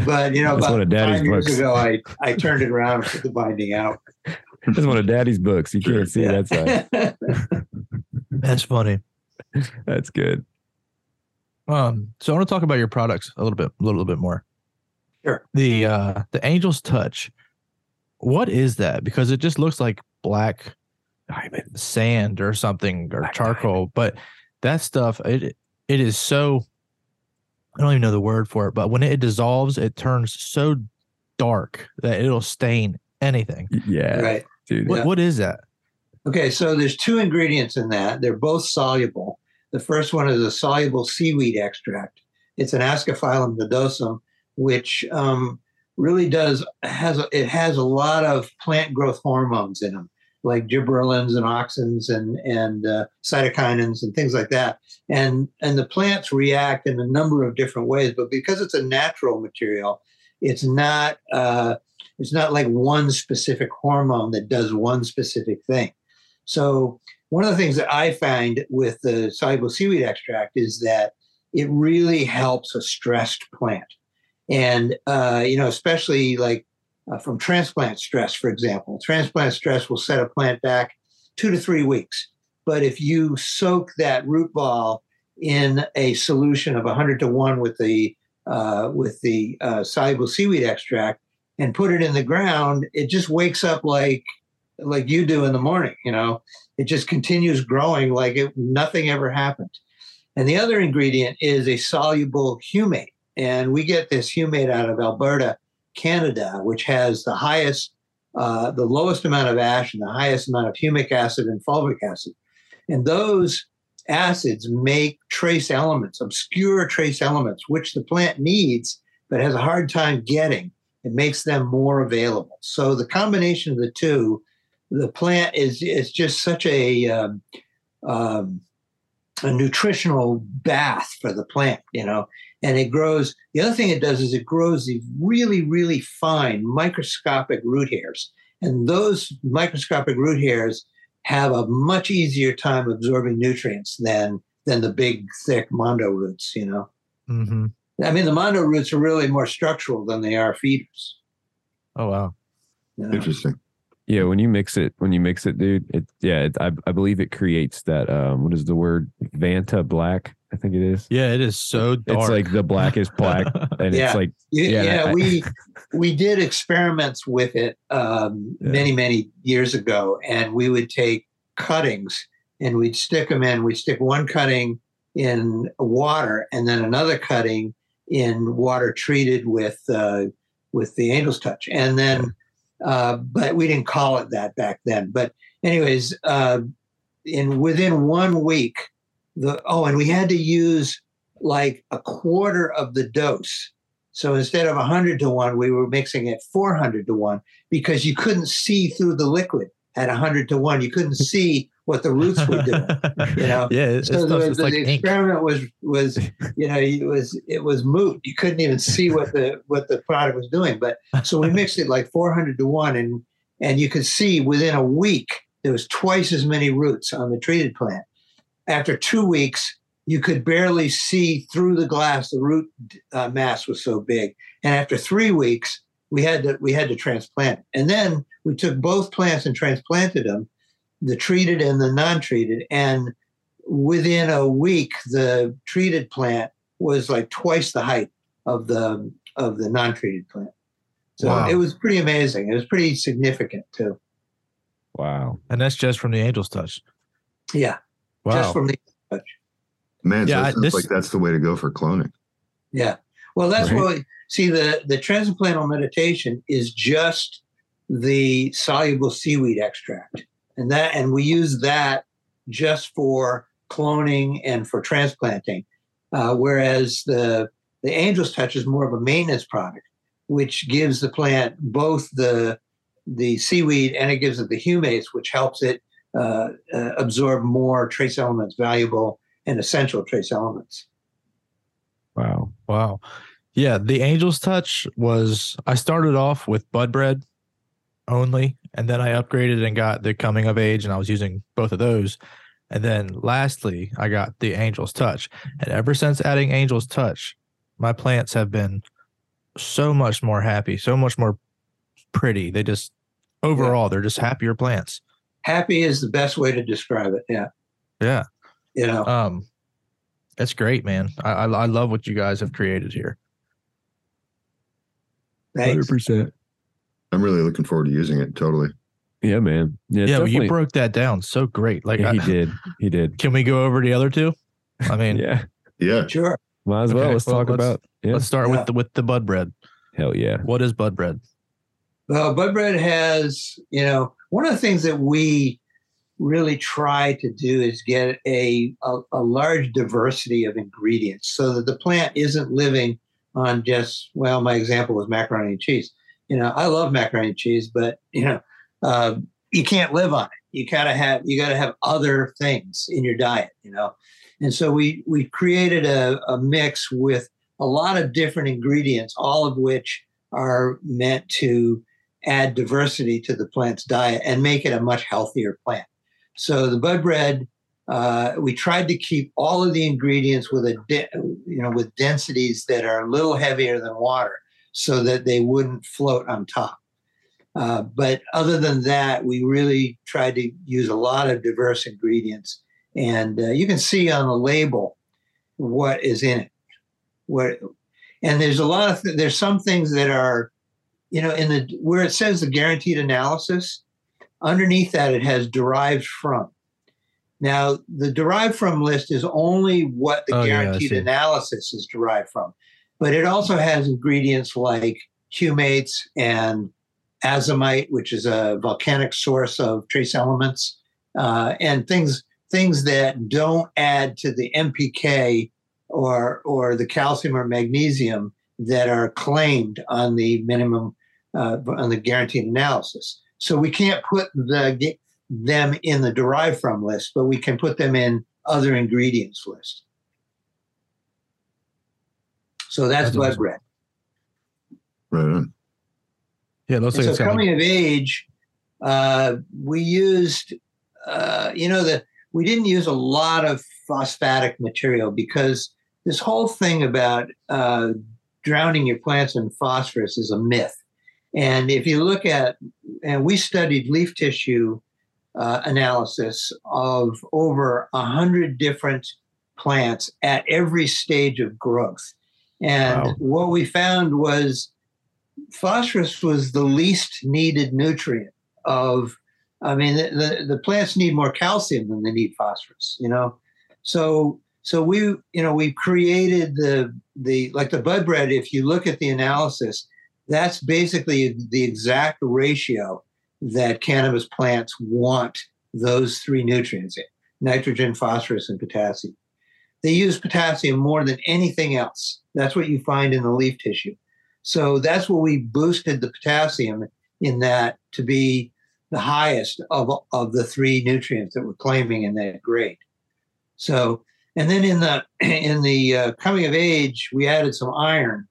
But you know, That's one about of Daddy's five years books. ago, I I turned it around and put the binding out. That's one of Daddy's books. You can't see Yeah. that side. That's funny. That's good. Um, so I want to talk about your products a little bit, a little bit more. Sure. The uh the Angel's Touch. What is that? Because it just looks like black Diamond. sand or something or Black charcoal, but that stuff it it is so I don't even know the word for it, but when it dissolves, it turns so dark that it'll stain anything. Yeah, right. dude. What Yeah. what is that? Okay, so there's two ingredients in that. They're both soluble. The first one is a soluble seaweed extract. It's an Ascophyllum nodosum, which um, really does has a, it has a lot of plant growth hormones in them, like gibberellins and auxins and and uh, cytokinins and things like that. And and the plants react in a number of different ways, but because it's a natural material, it's not uh, it's not like one specific hormone that does one specific thing. So one of the things that I find with the soluble seaweed extract is that it really helps a stressed plant, and uh, you know, especially like uh, from transplant stress, for example. Transplant stress will set a plant back two to three weeks, but if you soak that root ball in a solution of 100 to one with the uh, with the uh, soluble seaweed extract and put it in the ground, it just wakes up like like you do in the morning. You know, it just continues growing like it nothing ever happened. And the other ingredient is a soluble humate. And we get this humate out of Alberta, Canada, which has the highest, uh, the lowest amount of ash and the highest amount of humic acid and fulvic acid. And those acids make trace elements, obscure trace elements, which the plant needs but has a hard time getting. It makes them more available. So the combination of the two, the plant is is just such a um, um, a nutritional bath for the plant, you know. And it grows. The other thing it does is it grows these really, really fine microscopic root hairs, and those microscopic root hairs have a much easier time absorbing nutrients than than the big, thick mondo roots. You know. Mm-hmm. I mean, the mondo roots are really more structural than they are feeders. Oh wow. you know. Interesting. Yeah, when you mix it, when you mix it, dude, it yeah, it, I I believe it creates that um what is the word Vanta black? I think it is. Yeah, it is so dark. It's like the blackest black, and Yeah. it's like Yeah, Yeah, yeah, we we did experiments with it um, Yeah. many many years ago, and we would take cuttings and we'd stick them in. We'd stick one cutting in water, and then another cutting in water treated with uh, with the Angel's Touch, and then. Uh, but we didn't call it that back then. But anyways, uh, in within one week, the oh, and we had to use like a quarter of the dose. So instead of 100 to 1, we were mixing it 400 to 1 because you couldn't see through the liquid at 100 to 1. You couldn't see what the roots were doing. you know? yeah, it's, So the, the like ink. experiment was was you know it was it was moot. You couldn't even see what the what the product was doing. But so we mixed it like 400 to one, and and you could see within a week there was twice as many roots on the treated plant. After two weeks, you could barely see through the glass. The root uh, mass was so big, and after three weeks, we had to we had to transplant. And then we took both plants and transplanted them the treated and the non-treated and within a week the treated plant was like twice the height of the of the non-treated plant so Wow. it was pretty amazing it was pretty significant too wow. and that's just from the Angel's Touch. yeah Wow. just from the Man, so Yeah, it I- sounds this- like that's the way to go for cloning. yeah well that's Right. what see the the transplantal meditation is just the soluble seaweed extract and that and we use that just for cloning and for transplanting uh, whereas the the angel's touch is more of a maintenance product which gives the plant both the the seaweed and it gives it the humates which helps it uh, uh, absorb more trace elements valuable and essential trace elements Wow. Wow. Yeah, the Angel's Touch was I started off with Bud Bread only, and then I upgraded and got the Coming of Age, and I was using both of those. And then lastly, I got the Angel's Touch. And ever since adding Angel's Touch, my plants have been so much more happy, so much more pretty. They just overall, they're just happier plants. Happy is the best way to describe it yeah Yeah. you know Um, that's great, man. I, I I love what you guys have created here. thanks. percent. I'm really looking forward to using it. Totally. Yeah, man. Yeah, Yeah, well, you broke that down so great. Like, Yeah, he I- did. He did. Can we go over the other two? I mean, Yeah. Yeah. sure Might as well. Okay, Let's well, talk let's- about. Yeah. let's start Yeah. with the with the bud bread. Hell yeah. What is bud bread? Well, Bud Bread has, you know, one of the things that we really try to do is get a, a, a large diversity of ingredients so that the plant isn't living on just, well, my example was macaroni and cheese. You know, I love macaroni and cheese, but, you know, uh, you can't live on it. You gotta have you gotta have other things in your diet, you know. And so we we created a, a mix with a lot of different ingredients, all of which are meant to add diversity to the plant's diet and make it a much healthier plant. So the bud bread, uh, we tried to keep all of the ingredients with a de- you know with densities that are a little heavier than water, so that they wouldn't float on top. Uh, but other than that, we really tried to use a lot of diverse ingredients, and uh, you can see on the label what is in it. What and there's a lot of th- there's some things that are you know in the where it says the guaranteed analysis underneath that it has derived from Now, the derived from list is only what the Oh, guaranteed see. analysis is derived from, but it also has ingredients like humates and azomite, which is a volcanic source of trace elements, uh, and things things that don't add to the NPK or or the calcium or magnesium that are claimed on the minimum uh, on the guaranteed analysis. So we can't put the them in the derived from list, but we can put them in other ingredients list. So that's, That's blood awesome. bread. Right on. Yeah, it looks like it's so got coming like, of age, uh, we used, uh, you know, the we didn't use a lot of phosphatic material because this whole thing about uh, drowning your plants in phosphorus is a myth. And if you look at, and we studied leaf tissue uh, analysis of over a hundred different plants at every stage of growth, and Wow. what we found was phosphorus was the least needed nutrient of i mean the, the, the plants need more calcium than they need phosphorus you know so so we you know we created the the like the bud bread if you look at the analysis that's basically the exact ratio that cannabis plants want those three nutrients in nitrogen phosphorus and potassium. They use potassium more than anything else. That's what you find in the leaf tissue. So that's what we boosted the potassium in that to be the highest of, of the three nutrients that we're claiming in that grade. So, and then in the in the uh, coming of age, we added some iron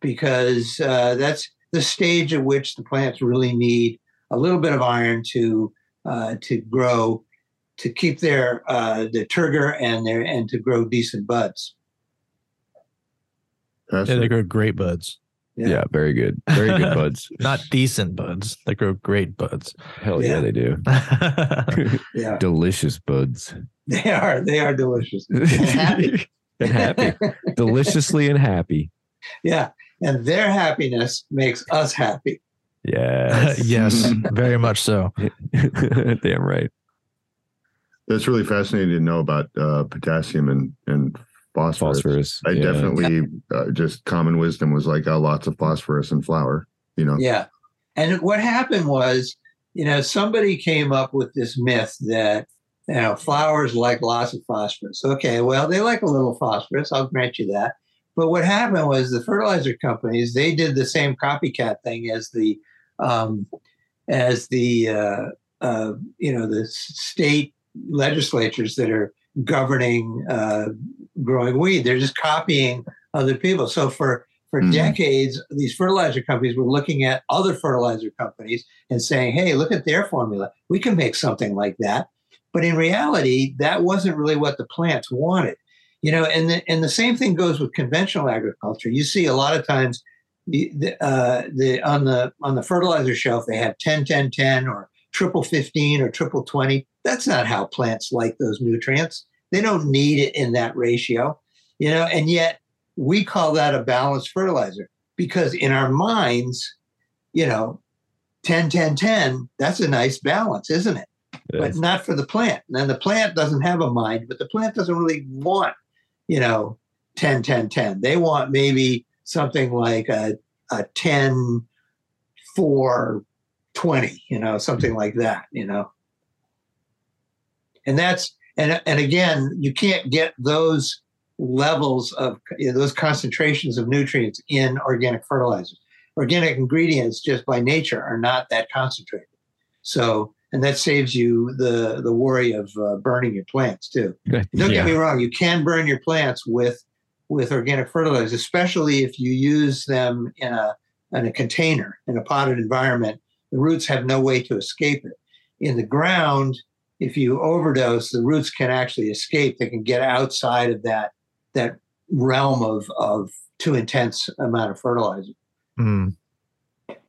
because uh, that's the stage at which the plants really need a little bit of iron to uh, to grow, to keep their uh, their turgor and their and to grow decent buds. yeah, they grow great buds. Yeah, very good. Very good buds. Not decent buds. They grow great buds. Hell yeah, Yeah. they do. Yeah, Delicious buds. they are they are delicious. happy. and happy. Deliciously and happy. Yeah. And their happiness makes us happy. Yeah. yes, very much so. Damn right. that's really fascinating to know about uh, potassium and and phosphorus. Phosphorus. I yeah. definitely uh, just common wisdom was like, oh, lots of phosphorus in flour. You know, Yeah. And what happened was, you know, somebody came up with this myth that, you know, flowers like lots of phosphorus. Okay, well, they like a little phosphorus. I'll grant you that. But what happened was the fertilizer companies, they did the same copycat thing as the, um, as the, uh, uh, you know, the state legislatures that are governing uh, growing weed. They're just copying other people. So for for Mhm. decades, these fertilizer companies were looking at other fertilizer companies and saying, "Hey, look at their formula. We can make something like that." But in reality, that wasn't really what the plants wanted. You know, and the, and the same thing goes with conventional agriculture. You see a lot of times the, the, uh, the on the on the fertilizer shelf they have 10 10 10 or triple 15 or triple 20 that's not how plants like those nutrients. They don't need it in that ratio you know and yet we call that a balanced fertilizer because in our minds you know 10 10 10 that's a nice balance isn't it? But not for the plant. And then the plant doesn't have a mind but the plant doesn't really want you know 10 10 10 they want maybe something like a, a 10 4 20 you know something like that you know. And that's and and again you can't get those levels of you know, those concentrations of nutrients in organic fertilizers. Organic ingredients just by nature are not that concentrated. So and that saves you the the worry of uh, burning your plants too. Don't yeah. get me wrong you can burn your plants with with organic fertilizers especially if you use them in a in a container in a potted environment. The roots have no way to escape it. In the ground if you overdose the roots can actually escape. They can get outside of that that realm of of too intense amount of fertilizer. Mm.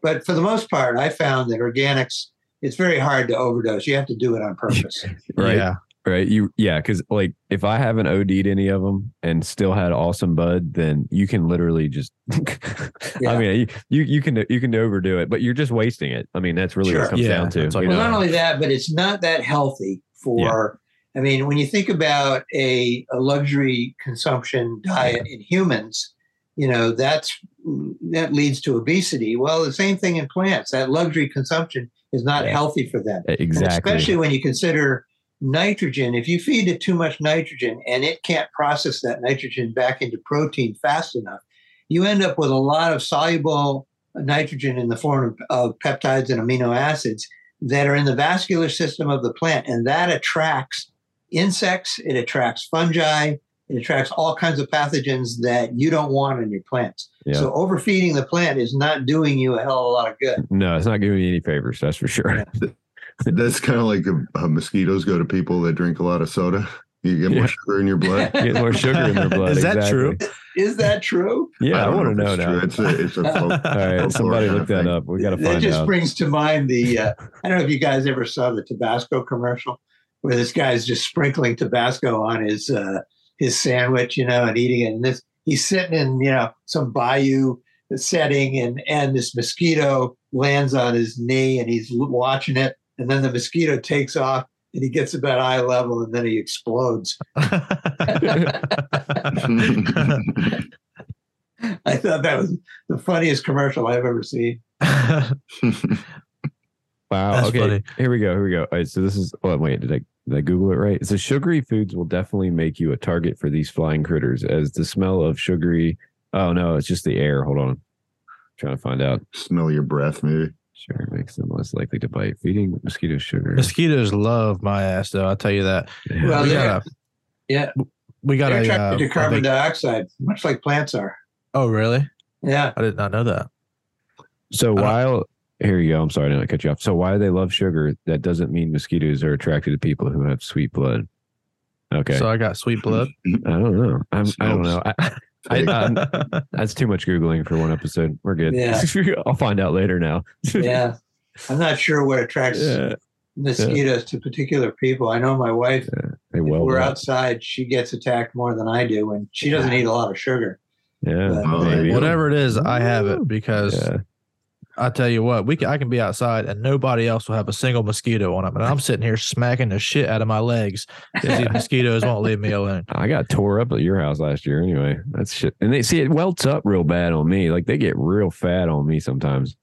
but for the most part i found that organics it's very hard to overdose you have to do it on purpose Right. Yeah. Right. You yeah, because like if I haven't OD'd any of them and still had awesome bud, then you can literally just Yeah. I mean you, you you can you can overdo it, but you're just wasting it. I mean, that's really what it comes Yeah, down to. it's Well, know? not only that, but it's not that healthy for I mean, when you think about a, a luxury consumption diet in humans, you know that's that leads to obesity. Well, the same thing in plants. That luxury consumption is not Yeah. healthy for them. And Exactly. especially when you consider nitrogen. If you feed it too much nitrogen and it can't process that nitrogen back into protein fast enough, you end up with a lot of soluble nitrogen in the form of, of peptides and amino acids that are in the vascular system of the plant. And that attracts insects, it attracts fungi, it attracts all kinds of pathogens that you don't want in your plants. Yeah. So overfeeding the plant is not doing you a hell of a lot of good. no, it's not giving you any favors. That's for sure. That's kind of like uh, mosquitoes go to people that drink a lot of soda. You get more Yeah. sugar in your blood. Get more sugar in their blood. Is that exactly. true? Is that true? Yeah, I, don't want to if know it's now. true. It's a, it's a folk, All right, somebody kind look that thing. up. We got to find out. that just out. brings to mind the uh, I don't know if you guys ever saw the Tabasco commercial where this guy's just sprinkling Tabasco on his uh, his sandwich, you know, and eating it. And this he's sitting in you know some bayou setting, and and this mosquito lands on his knee, and he's watching it, and then the mosquito takes off. And he gets about eye level, and then he explodes. I thought that was the funniest commercial I've ever seen. Wow. That's okay. funny. Here we go. Here we go. All right. So this is. Oh wait. Did I did I Google it right? So sugary foods will definitely make you a target for these flying critters, as the smell of sugary. Oh no, it's just the air. Hold on. trying to find out. Smell your breath, maybe. Sure, makes them less likely to bite. Feeding mosquitoes sugar. Mosquitoes love my ass, though. I'll tell you that. Yeah. Well, we they're- got a yeah. we got They're a, uh, attracted to carbon big- dioxide, much like plants are. Oh, really? Yeah. I did not know that. So I while here you go, I'm sorry to cut you off. So why they love sugar? That doesn't mean mosquitoes are attracted to people who have sweet blood. Okay, So I got sweet blood. I don't know. I'm, I don't know. I, I, Fake. I'm- that's too much googling for one episode. We're good. Yeah. I'll find out later now. Yeah. I'm not sure what attracts yeah, mosquitoes to particular people. I know my wife, they if well. we're up. outside, she gets attacked more than I do, and she doesn't eat a lot of sugar. Yeah, but- Oh. Whatever it is, I have it because Yeah. I tell you what, we can, I can be outside and nobody else will have a single mosquito on them, and I'm sitting here smacking the shit out of my legs because these mosquitoes won't leave me alone. I got tore up at your house last year. Anyway, that's shit. And they see it welts up real bad on me. Like they get real fat on me sometimes.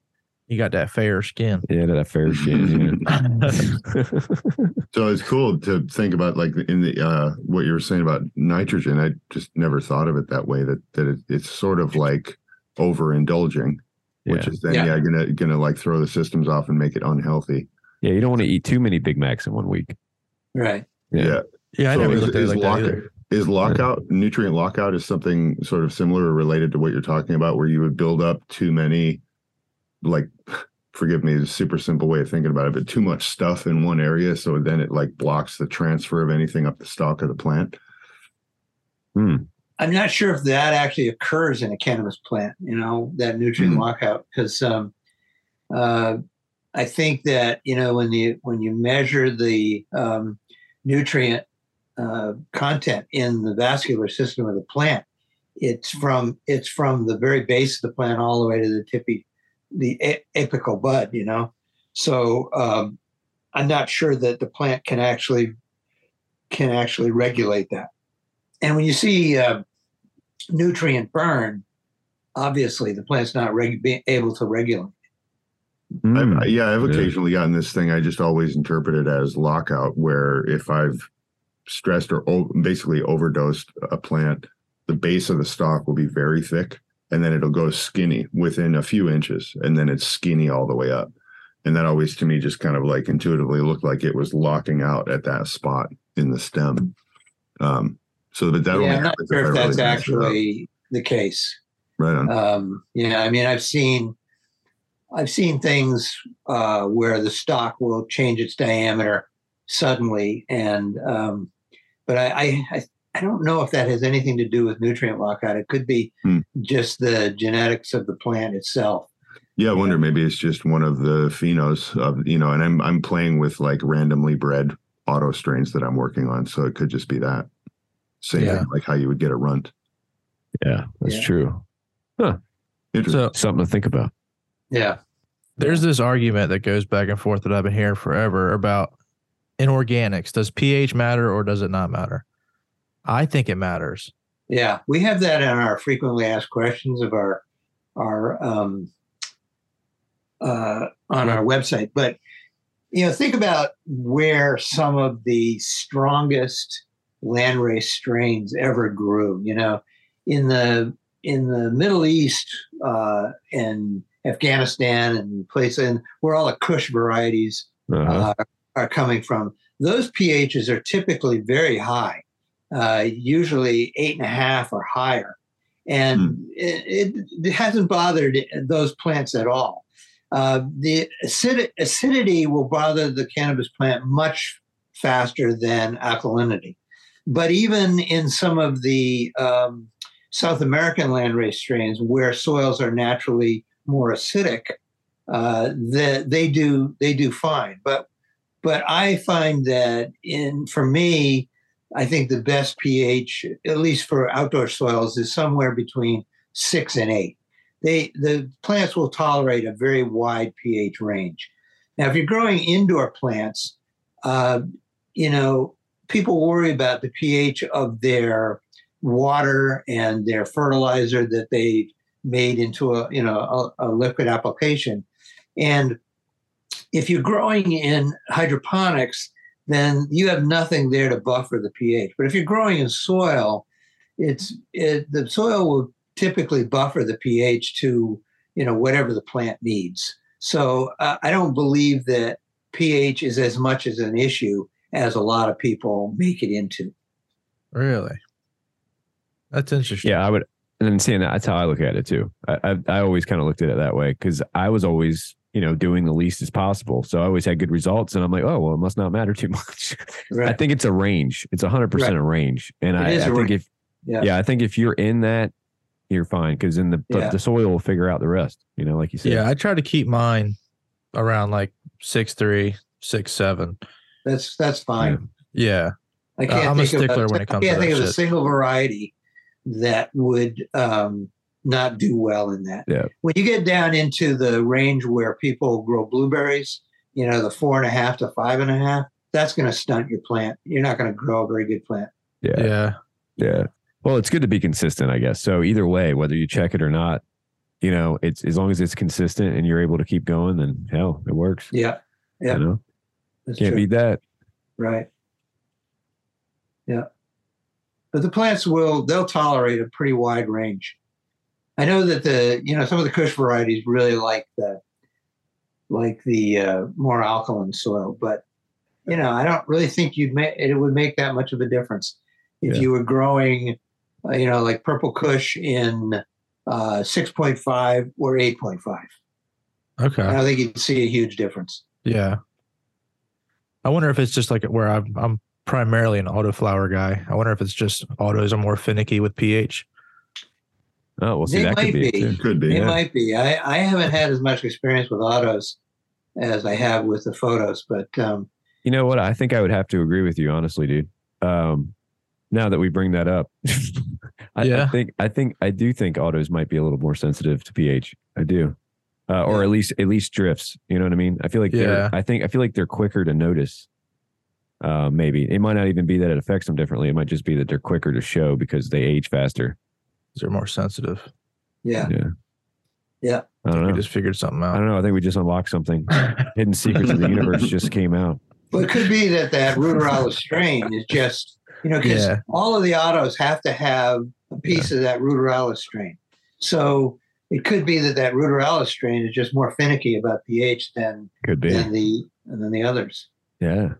You got that fair skin. Yeah, that fair skin. Yeah. So it's cool to think about like in the uh what you were saying about nitrogen. I just never thought of it that way. That that it, it's sort of like overindulging, which is then Yeah. yeah. gonna gonna like throw the systems off and make it unhealthy. yeah, you don't want to eat too many Big Macs in one week. Right. Yeah. Yeah, I So never is- looked at it is like that either. Is lockout nutrient lockout is something sort of similar or related to what you're talking about, where you would build up too many, like, forgive me, it's a super simple way of thinking about it, but too much stuff in one area, so then it like blocks the transfer of anything up the stalk of the plant. Hmm. I'm not sure if that actually occurs in a cannabis plant, you know, that nutrient Hmm. lockout, because um, uh, I think that you know when you when you measure the um, nutrient uh, content in the vascular system of the plant, it's from it's from the very base of the plant all the way to the tippy, the a- apical bud, you know. So um, I'm not sure that the plant can actually can actually regulate that. And when you see uh, nutrient burn, obviously the plant's not reg- being able to regulate. Mm. I've, yeah, I've Yeah. occasionally gotten this thing. I just always interpret it as lockout, where if I've stressed or o- basically overdosed a plant, the base of the stalk will be very thick, and then it'll go skinny within a few inches, and then it's skinny all the way up. And that always, to me, just kind of like intuitively looked like it was locking out at that spot in the stem. Um, so, but that only I'm not sure I if that's up. actually the case. right on. Um, yeah, I mean, I've seen, I've seen things uh, where the stock will change its diameter suddenly, and um, but I, I, I, I don't know if that has anything to do with nutrient lockout. It could be Hmm. just the genetics of the plant itself. Yeah, I wonder maybe it's just one of the phenos of you know, and I'm I'm playing with like randomly bred auto strains that I'm working on, so it could just be that same Yeah. thing, like how you would get a runt. Yeah, that's Yeah. true. Interesting. So Something to think about. Yeah. there's this argument that goes back and forth that I've been hearing forever about in organics, does pH matter or does it not matter? I think it matters. Yeah, we have that in our frequently asked questions of our our um, uh, on our website. But you know, think about where some of the strongest landrace strains ever grew. You know, in the in the Middle East uh, and Afghanistan and places and where all the Kush varieties Uh-huh. uh, are coming from. Those pHs are typically very high, uh, usually eight and a half or higher. And it, it, it hasn't bothered those plants at all. Uh, the acid, acidity will bother the cannabis plant much faster than alkalinity. But even in some of the um, South American landrace strains where soils are naturally more acidic, uh, the, they do they do fine. But but I find that in for me, I think the best pH, at least for outdoor soils, is somewhere between six and eight. They the plants will tolerate a very wide pH range. Now, if you're growing indoor plants, uh, you know people worry about the pH of their water and their fertilizer that they made into a you know a, a liquid application, and if you're growing in hydroponics, then you have nothing there to buffer the pH. But if you're growing in soil, it's it, the soil will typically buffer the pH to you know whatever the plant needs. So uh, I don't believe that pH is as much as an issue as a lot of people make it into. Really? That's interesting. Yeah, I would. And then seeing that, that's how I look at it too. I I, I always kind of looked at it that way because I was always you know doing the least as possible, so I always had good results. And I'm like, oh well, it must not matter too much. I think it's a range. It's a hundred percent a range, and It I, is I a think range. if Yeah. yeah. I think if you're in that, you're fine because then the the- Yeah. the soil will figure out the rest. You know, like you said. Yeah, I try to keep mine around like six three, six seven. That's that's fine. Yeah. I can't I'm a think stickler of, when it comes I can't to think that of a single variety that would um, not do well in that. Yeah. When you get down into the range where people grow blueberries, you know, the four and a half to five and a half, that's going to stunt your plant. You're not going to grow a very good plant. yeah, Yeah. yeah. Well, it's good to be consistent, I guess. So either way, whether you check it or not, you know, it's as long as it's consistent and you're able to keep going, then hell, it works. Yeah, Yeah. You know, that's can't true. beat that. Right. Yeah. But the plants will, they'll tolerate a pretty wide range. I know that the, you know, some of the Kush varieties really like the, like the uh, more alkaline soil, but, you know, I don't really think you'd make, it would make that much of a difference if Yeah. you were growing, uh, you know, like purple Kush in uh, 6.5 or 8.5. Okay. I don't think you'd see a huge difference. Yeah. I wonder if it's just like where I'm I'm primarily an autoflower guy. I wonder if it's just autos are more finicky with pH. Oh, well, see, They that could might be, it be. Could be. It Yeah. might be. I, I haven't had as much experience with autos as I have with the photos, but um, You know what? I think I would have to agree with you, honestly, dude. Um, now that we bring that up, I, I think I think I do think autos might be a little more sensitive to pH. I do, uh, or Yeah. at least at least drifts. You know what I mean? I feel like Yeah. they're I think I feel like they're quicker to notice. Uh, maybe it might not even be that it affects them differently. It might just be that they're quicker to show because they age faster. They're more sensitive. yeah, Yeah. Yeah. I don't We know. We just figured something out. I don't know. I think we just unlocked something. Hidden secrets of the universe just came out. but it could be that that ruderalis strain is just you know because Yeah. all of the autos have to have a piece of that ruderalis strain. So it could be that that ruderalis strain is just more finicky about pH than Could be. than the than the others. Yeah.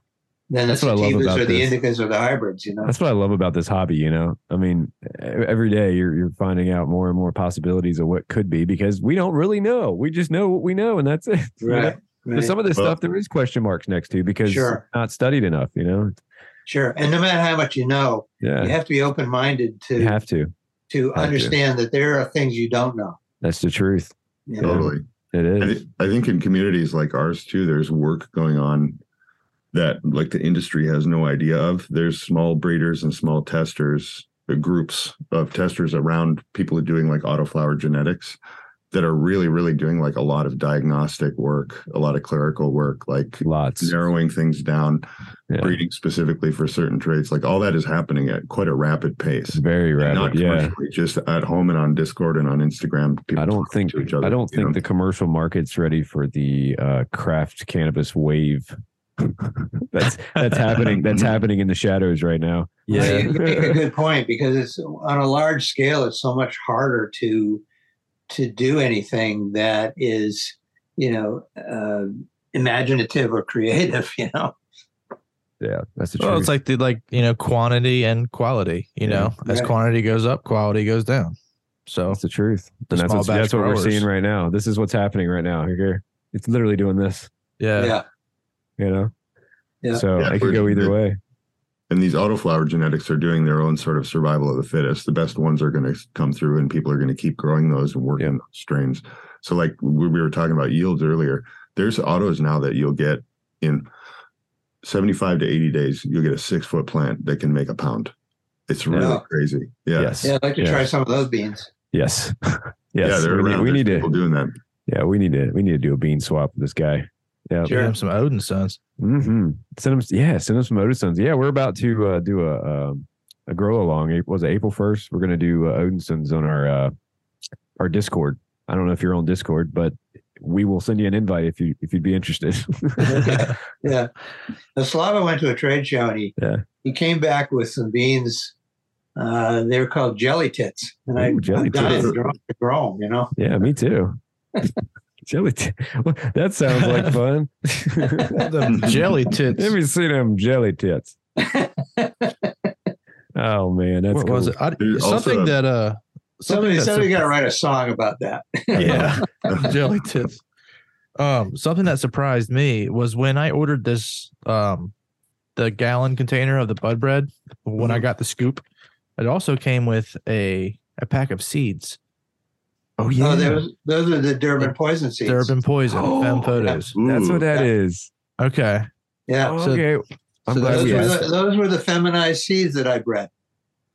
Than That's the what I love about or the this. indicas or the hybrids. You know. That's what I love about this hobby. You know, I mean, every day you're you're finding out more and more possibilities of what could be because we don't really know. We just know what we know, and that's it. you know? right. So some of this Well- stuff there is question marks next to because Sure. it's not studied enough. You know, Sure. And no matter how much you know, yeah, you have to be open minded to you have to. to to. understand that there are things you don't know. That's the truth. You know? Totally. It is. I, is. I think in communities like ours too, there's work going on that like the industry has no idea of. There's small breeders and small testers, uh, groups of testers around people doing like autoflower genetics that are really, really doing like a lot of diagnostic work, a lot of clerical work, like Lots. narrowing things down, Yeah. breeding specifically for certain traits. Like all that is happening at quite a rapid pace. Very And rapid. Not Yeah. commercially, just at home and on Discord and on Instagram. People I don't think to each other, I don't think know? the commercial market's ready for the uh, craft cannabis wave. that's that's happening. That's happening in the shadows right now. Yeah. you, you make a good point because it's on a large scale. It's so much harder to to do anything that is, you know, uh, imaginative or creative. You know, Yeah, that's the Well, truth. it's like the like you know quantity and quality. You Yeah. know, as Right. quantity goes up, quality goes down. So that's the truth. the and that's small what's, batch that's what we're seeing right now. This is what's happening right now. Here, it's literally doing this. yeah, yeah, You know. Yeah. So Yeah, it could go either way. And these autoflower genetics are doing their own sort of survival of the fittest. The best ones are going to come through, and people are going to keep growing those and working Yeah. those strains. So, like we we were talking about yields earlier, there's autos now that you'll get in 75 to 80 days. You'll get a six foot plant that can make a pound. It's really Yeah. crazy. Yeah. Yes. yeah. I'd like to Yeah. try some of those beans. Yes. Yeah. yes. they're we need, around. we There's need to. people doing that. Yeah, we need to. We need to do a bean swap with this guy. Yeah. Give him some Odinsons. Mm-hmm. Send them. Yeah. Send them some Odinsons. Yeah, we're about to uh, do a um, a grow along. It was it April first. We're gonna do uh, Odinsons on our uh, our Discord. I don't know if you're on Discord, but we will send you an invite if you if you'd be interested. Yeah. Now, Slava went to a trade show and he Yeah. he came back with some beans. Uh, they were called jelly tits, and I Ooh, jelly I got tits. to grow, to You know. yeah, me too. Jelly. T- well, that sounds like fun. Them jelly tits. Let me see them jelly tits. Oh man, that's what cool. was it? I, There's also something a- that uh something Somebody, that somebody got to write a song about that. yeah jelly tits. Um, something that surprised me was when I ordered this um the gallon container of the bud bread when I Mhm. got the scoop. It also came with a a pack of seeds. Oh yeah, Oh, those those are the Durban poison seeds. Durban poison, Oh, fem yeah. photos. that's what that Yeah. is. Okay. Yeah. So- okay, I'm so glad Those we were, the, those were the feminized seeds that I bred.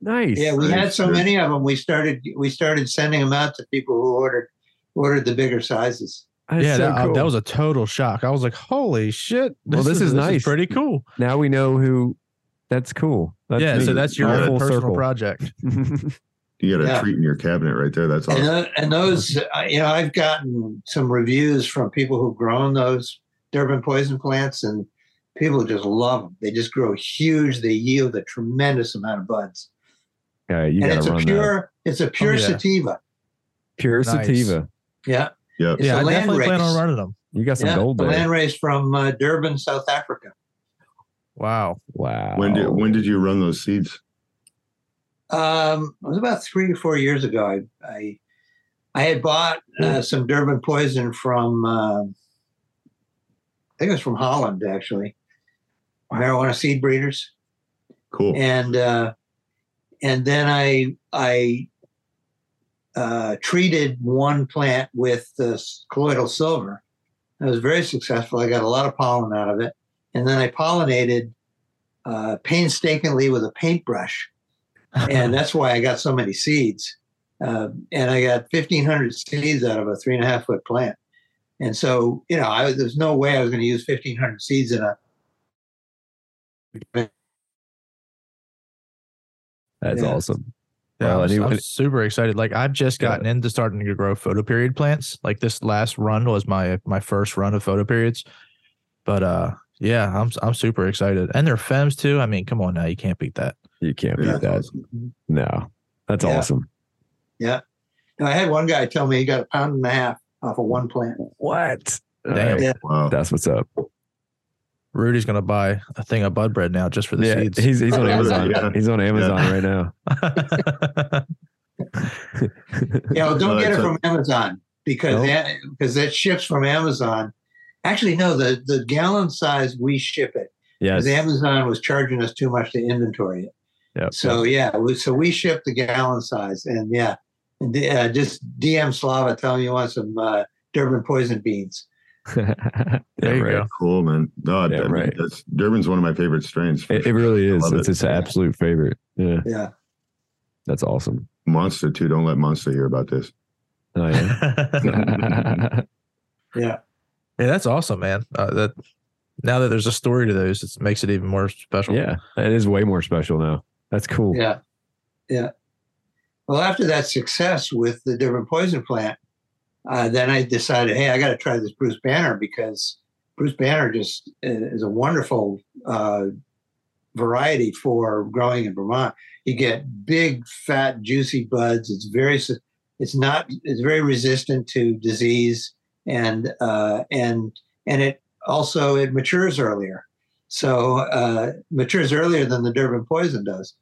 Nice. Yeah, we had so many of them. We started we started sending them out to people who ordered ordered the bigger sizes. That's yeah, so that, uh, cool. that was a total shock. I was like, "Holy shit!" Well, this is nice. pretty cool. now we know who. That's cool. That's yeah, so that's your All own personal circle. project. You got a Yeah. treat in your cabinet right there. That's And, awesome. tho- and those, uh, you know, I've gotten some reviews from people who've grown those Durban poison plants, and people just love them. They just grow huge. They yield a tremendous amount of buds, Yeah, you and it's a run that. pure, it's a pure Oh, yeah. sativa. Pure Nice. sativa. Yeah, Yep. It's yeah, a I land definitely plan on running them. You got some yeah, gold the there. land race from uh, Durban, South Africa. Wow. wow. When did when did you run those seeds? Um, it was about three or four years ago. I I, I had bought uh, some Durban poison from um I think it was from Holland actually, marijuana seed breeders, Cool. and uh, and then I I uh, treated one plant with this colloidal silver. It was very successful. I got a lot of pollen out of it, and then I pollinated uh, painstakingly with a paintbrush and that's why I got so many seeds. Uh, and I got 1,500 seeds out of a three and a half foot plant. And so, you know, I, there's no way I was going to use 1,500 seeds in a. That's Yeah. awesome. Yeah, Well, I'm, and I'm super excited. Like I've just Yeah. gotten into starting to grow photo period plants. Like this last run was my my first run of photo periods. But uh yeah, I'm I'm super excited. And they're fems too. I mean, come on now, you can't beat that. You can't Yeah, beat that. No, that's awesome. No, that's Yeah. awesome. Now, I had one guy tell me he got a pound and a half off of one plant. What? Damn. Yeah. Wow. That's what's up. Rudy's gonna buy a thing of bud bread now just for the yeah, seeds. he's he's on Amazon. Yeah. He's on Amazon Yeah. right now. Yeah, well, don't No, get it that's a- from Amazon because No? that, because that ships from Amazon. Actually, no, the, the gallon size, we ship it. Yes. Because Amazon was charging us too much to inventory it. Yep. So yeah, we, so we ship the gallon size, and yeah, and, uh, just DM Slava, tell me you want some uh, Durban poison beans. there There you go. Cool, man. No, Yeah, I mean, right. that's Durban's one of my favorite strains. for It, it really is. love It's it. his absolute favorite. Yeah, Yeah, that's awesome. Monster too. Don't let Monster hear about this. Oh yeah. Yeah. Yeah, that's awesome, man. Uh, that now that there's a story to those, it makes it even more special. yeah, it is way more special now. That's cool. Yeah. Yeah. Well, after that success with the Durban poison plant, uh, then I decided, hey, I got to try this Bruce Banner because Bruce Banner just is a wonderful uh, variety for growing in Vermont. You get big, fat, juicy buds. It's very, it's not, it's very resistant to disease, and uh, and and it also it matures earlier. So uh, matures earlier than the Durban poison does.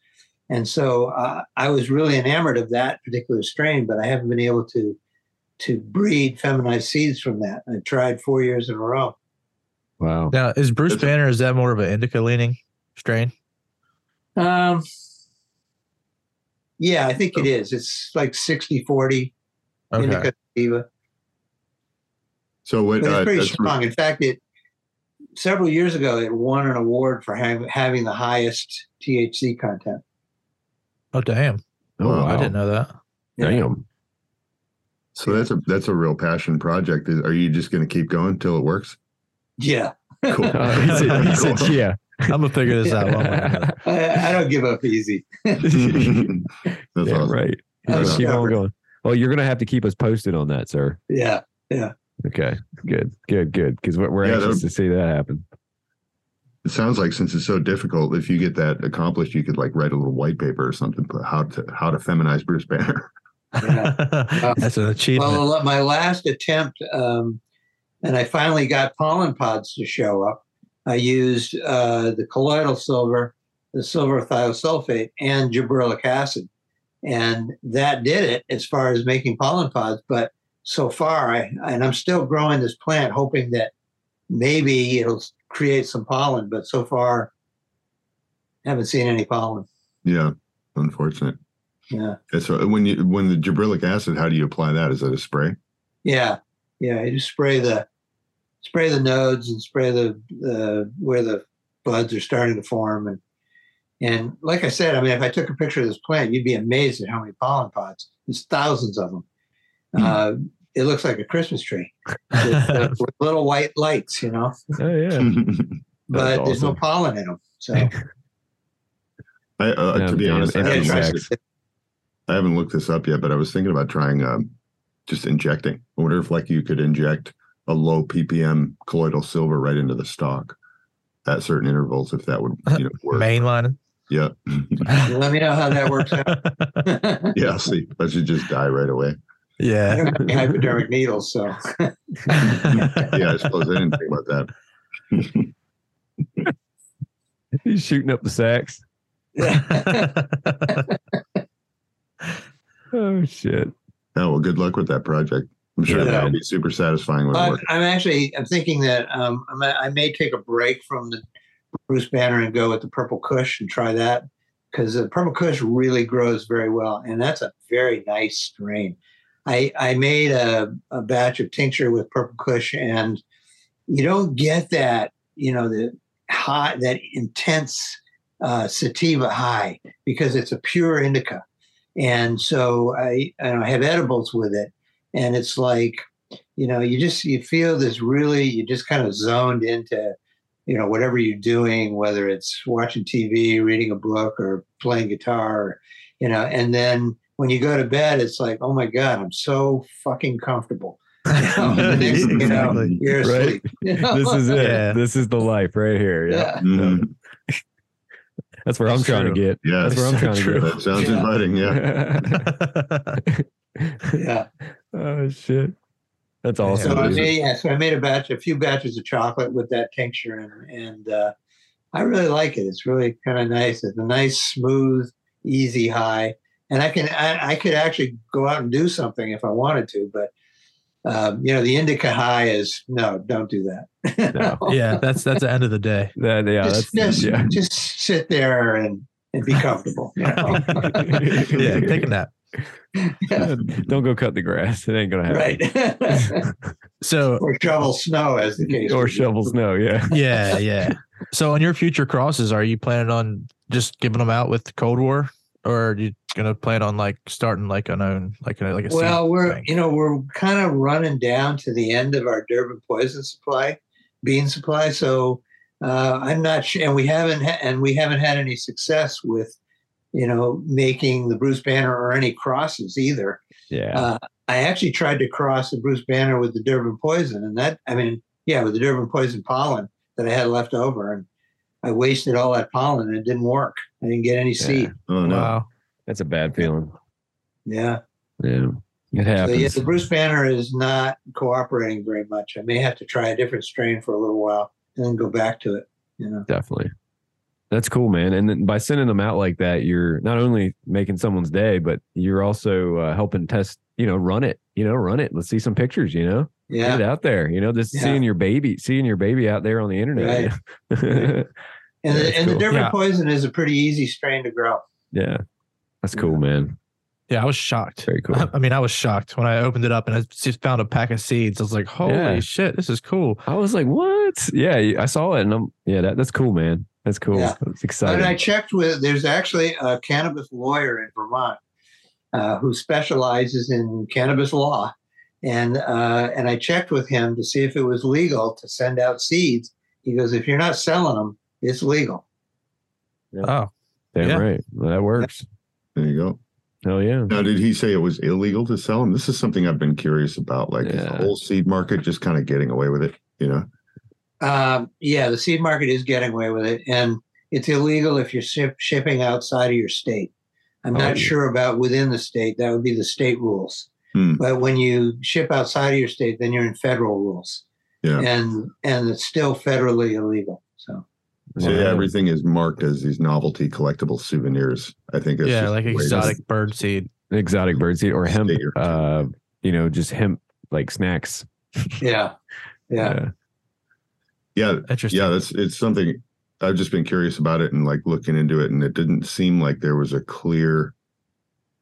And so uh, I was really enamored of that particular strain, but I haven't been able to to breed feminized seeds from that. I tried four years in a row. Wow. Now, is Bruce That's a- Banner is that more of an indica leaning strain? Um, yeah, I think it is. It's like 60 40 Okay. indica sativa. So what? But it's Uh, pretty that's- strong. In fact, it several years ago it won an award for hav- having the highest THC content. Oh, damn. Oh, Wow. I didn't know that. Damn. so that's a that's a real passion project. Are you just going to keep going till it works? Yeah, Cool. Uh, he said, he said, yeah. I'm gonna figure this out. One way or another. I, I don't give up easy. that's Damn awesome. right. Just keep on going. Well, you're gonna have to keep us posted on that, sir. Yeah, Yeah. Okay. Good. Good. Good. Because we're, we're Yeah, anxious to see that happen. It sounds like since it's so difficult, if you get that accomplished, you could like write a little white paper or something. But how to how to feminize Bruce Banner? yeah. That's an achievement. Well, my last attempt, um, and I finally got pollen pods to show up. I used uh, the colloidal silver, the silver thiosulfate, and gibberellic acid, and that did it as far as making pollen pods. But so far, I and I'm still growing this plant, hoping that maybe it'll create some pollen. But so far, haven't seen any pollen. Yeah, unfortunate. Yeah, And so when you when the gibberellic acid, how do you apply that? Is that a spray? yeah, yeah. You just spray the spray the nodes and spray the uh, where the buds are starting to form and and like I said, I mean, if I took a picture of this plant, you'd be amazed at how many pollen pods. There's thousands of them. Hmm. Uh, it looks like a Christmas tree with, uh, with little white lights, you know, Oh yeah. but there's no pollen in them. So I, uh, No, to be damn, honest, I haven't, looked, I haven't looked this up yet, but I was thinking about trying um, just injecting. I wonder if like you could inject a low ppm colloidal silver right into the stock at certain intervals, if that would you know work. Mainline. Yeah, let me know how that works out. yeah. I'll See, I should just die right away. I yeah. don't have any hypodermic needles, so Yeah, I suppose I didn't think about that. He's shooting up the sacks. Oh shit. Oh well, good luck with that project. I'm sure Yeah. that'll be super satisfying when it I'm, actually I'm thinking that um, I, may, I may take a break from the Bruce Banner and go with the Purple Kush and try that because the Purple Kush really grows very well, and that's a very nice strain. I I made a, a batch of tincture with Purple Kush, and you don't get that you know the high that intense uh, sativa high because it's a pure indica, and so I I have edibles with it, and it's like you know you just you feel this really you just kind of zoned into you know whatever you're doing whether it's watching tv reading a book or playing guitar you know and then when you go to bed it's like oh my god i'm so fucking comfortable You know, exactly. you know, you're Right. asleep you know? This is it. Yeah. This is the life right here. Yeah. yeah Mhm. That's where I'm That's trying to get. Yeah, That's where I'm so trying true. to that sounds Yeah. inviting. Yeah. yeah oh shit. That's Yeah. awesome. so I made yeah, so I made a batch, a few batches of chocolate with that tincture, and and uh, I really like it. It's really kind of nice. It's a nice, smooth, easy high, and I can I, I could actually go out and do something if I wanted to, but um, you know the indica high is no, don't do that. No. yeah, that's that's the end of the day. That, yeah, just, that's just, yeah. just sit there and and be comfortable. you know? Yeah, take a nap. Don't go cut the grass. It ain't gonna happen. right. So or shovel snow, as the case. Or shovel snow. Yeah. yeah, yeah. So on your future crosses, are you planning on just giving them out with the Cold War, or do you gonna plan on like starting like an own like a like a Well, we're thing? you know we're kind of running down to the end of our Durban poison supply, bean supply. So uh, I'm not sure, and we haven't ha- and we haven't had any success with you know making the Bruce Banner or any crosses either. Yeah. Uh, I actually tried to cross the Bruce Banner with the Durban poison, and that I mean, yeah, with the Durban poison pollen that I had left over, and I wasted all that pollen, and it didn't work. I didn't get any seed. Oh no. wow. That's a bad feeling. Yeah. Yeah. It So happens. yeah, the Bruce Banner is not cooperating very much. I may have to try a different strain for a little while and then go back to it. You know. Definitely. That's cool, man. And then by sending them out like that, you're not only making someone's day, but you're also uh, helping test, you know, run it, you know, run it. Let's see some pictures, you know, Yeah. get it out there, you know, just Yeah. seeing your baby, seeing your baby out there on the internet. And Yeah, the, that's and the cool. Durban Yeah. poison is a pretty easy strain to grow. yeah. That's cool, man. Yeah, I was shocked. Very cool. I mean, I was shocked when I opened it up and I just found a pack of seeds. I was like, "Holy Yeah. shit, this is cool!" I was like, what? Yeah. I saw it and I'm, yeah, that, that's cool, man. That's cool. Yeah. It's And. I checked with. There's actually a cannabis lawyer in Vermont uh, who specializes in cannabis law, and uh, and I checked with him to see if it was legal to send out seeds. He goes, if you're not selling them, it's legal. Oh, Damn yeah. right. Well, that works. There you go. Hell yeah. Now, did he say it was illegal to sell them? This is something I've been curious about. Like, is the whole seed market just kind of getting away with it? You know? Um, yeah, the seed market is getting away with it, and it's illegal if you're ship, shipping outside of your state. I'm Oh, not yeah. sure about within the state. That would be the state rules. Hmm. But when you ship outside of your state, then you're in federal rules, Yeah. and and it's still federally illegal. So So yeah, everything is marked as these novelty collectible souvenirs. I think it's yeah, like the way it is. exotic bird seed. exotic bird seed or hemp, uh, you know, just hemp like snacks. yeah, yeah, Yeah, Interesting. yeah, that's it's something I've just been curious about it and like looking into it, and it didn't seem like there was a clear,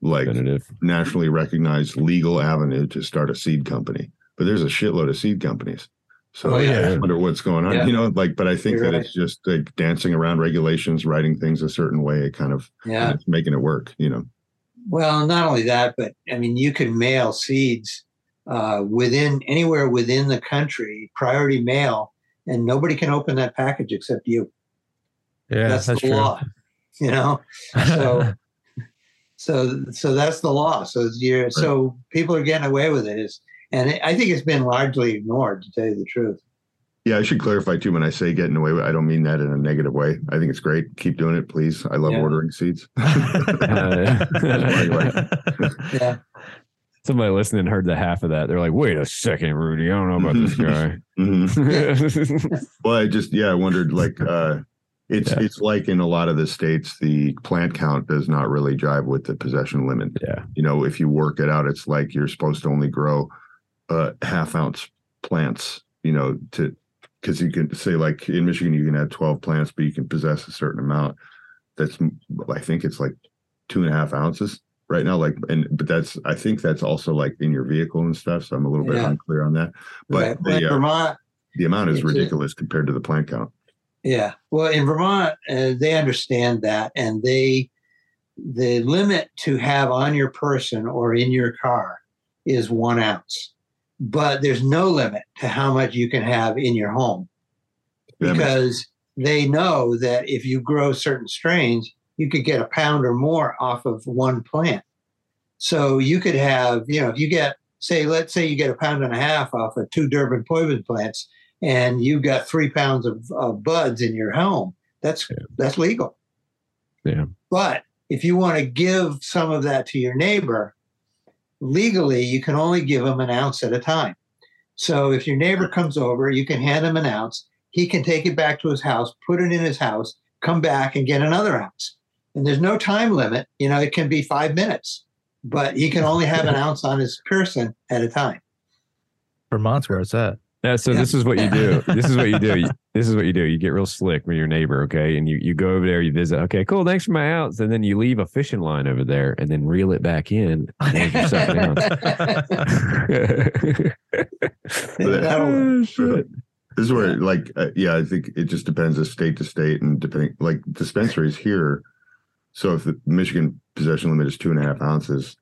like Definitive. nationally recognized legal avenue to start a seed company. But there's a shitload of seed companies. So Oh, yeah. I wonder what's going on. Yeah. You know, like, but I think You're that right. it's just like dancing around regulations, writing things a certain way, kind of yeah. it's making it work. You know, Well, not only that, but I mean, you can mail seeds uh, within anywhere within the country, priority mail, and nobody can open that package except you. yeah, that's, that's, the true. law. You know, so so so that's the law. So you're, so people are getting away with it. Is and I think it's been largely ignored, to tell you the truth. yeah. I should clarify too. When I say getting away with, it, I don't mean that in a negative way. I think it's great. Keep doing it, please. I love Yeah. ordering seeds. Uh, Yeah, Somebody listening heard the half of that. They're like, wait a second, Rudy. I don't know about this guy. Mhm. Well, I just yeah, I wondered like uh it's Yeah. it's like in a lot of the states the plant count does not really jive with the possession limit. yeah. You know, if you work it out, it's like you're supposed to only grow uh half ounce plants, you know, to because you can say like in Michigan you can have 12 plants, but you can possess a certain amount. That's I think it's like two and a half ounces right now. Like and but that's I think that's also like in your vehicle and stuff. So I'm a little bit Yeah. unclear on that. But in the, uh, Vermont, the amount is ridiculous compared to the plant count. Yeah. Well, in Vermont, uh, they understand that, and they the limit to have on your person or in your car is one ounce, but there's no limit to how much you can have in your home because they know that if you grow certain strains, you could get a pound or more off of one plant. So you could have, you know, if you get, say, let's say you get a pound and a half off of two Durban poison plants, and you've got three pounds of, of buds in your home. That's Yeah. that's legal. Yeah. But if you want to give some of that to your neighbor, legally you can only give them an ounce at a time. So if your neighbor comes over, you can hand him an ounce. He can take it back to his house, put it in his house, come back and get another ounce. And there's no time limit. You know, it can be five minutes, but he can only have an ounce on his person at a time. Vermont's where it's at. Yeah, so Yeah. this is what you do. This is what you do. You- This is what you do. You get real slick with your neighbor, okay? And you, you go over there, you visit. Okay, cool. Thanks for my ounce. And then you leave a fishing line over there and then reel it back in. and your second ounce. That'll Oh, shit. This is where, like, uh, yeah, I think it just depends of state to state and depending, like, dispensaries here. So if the Michigan possession limit is two and a half ounces.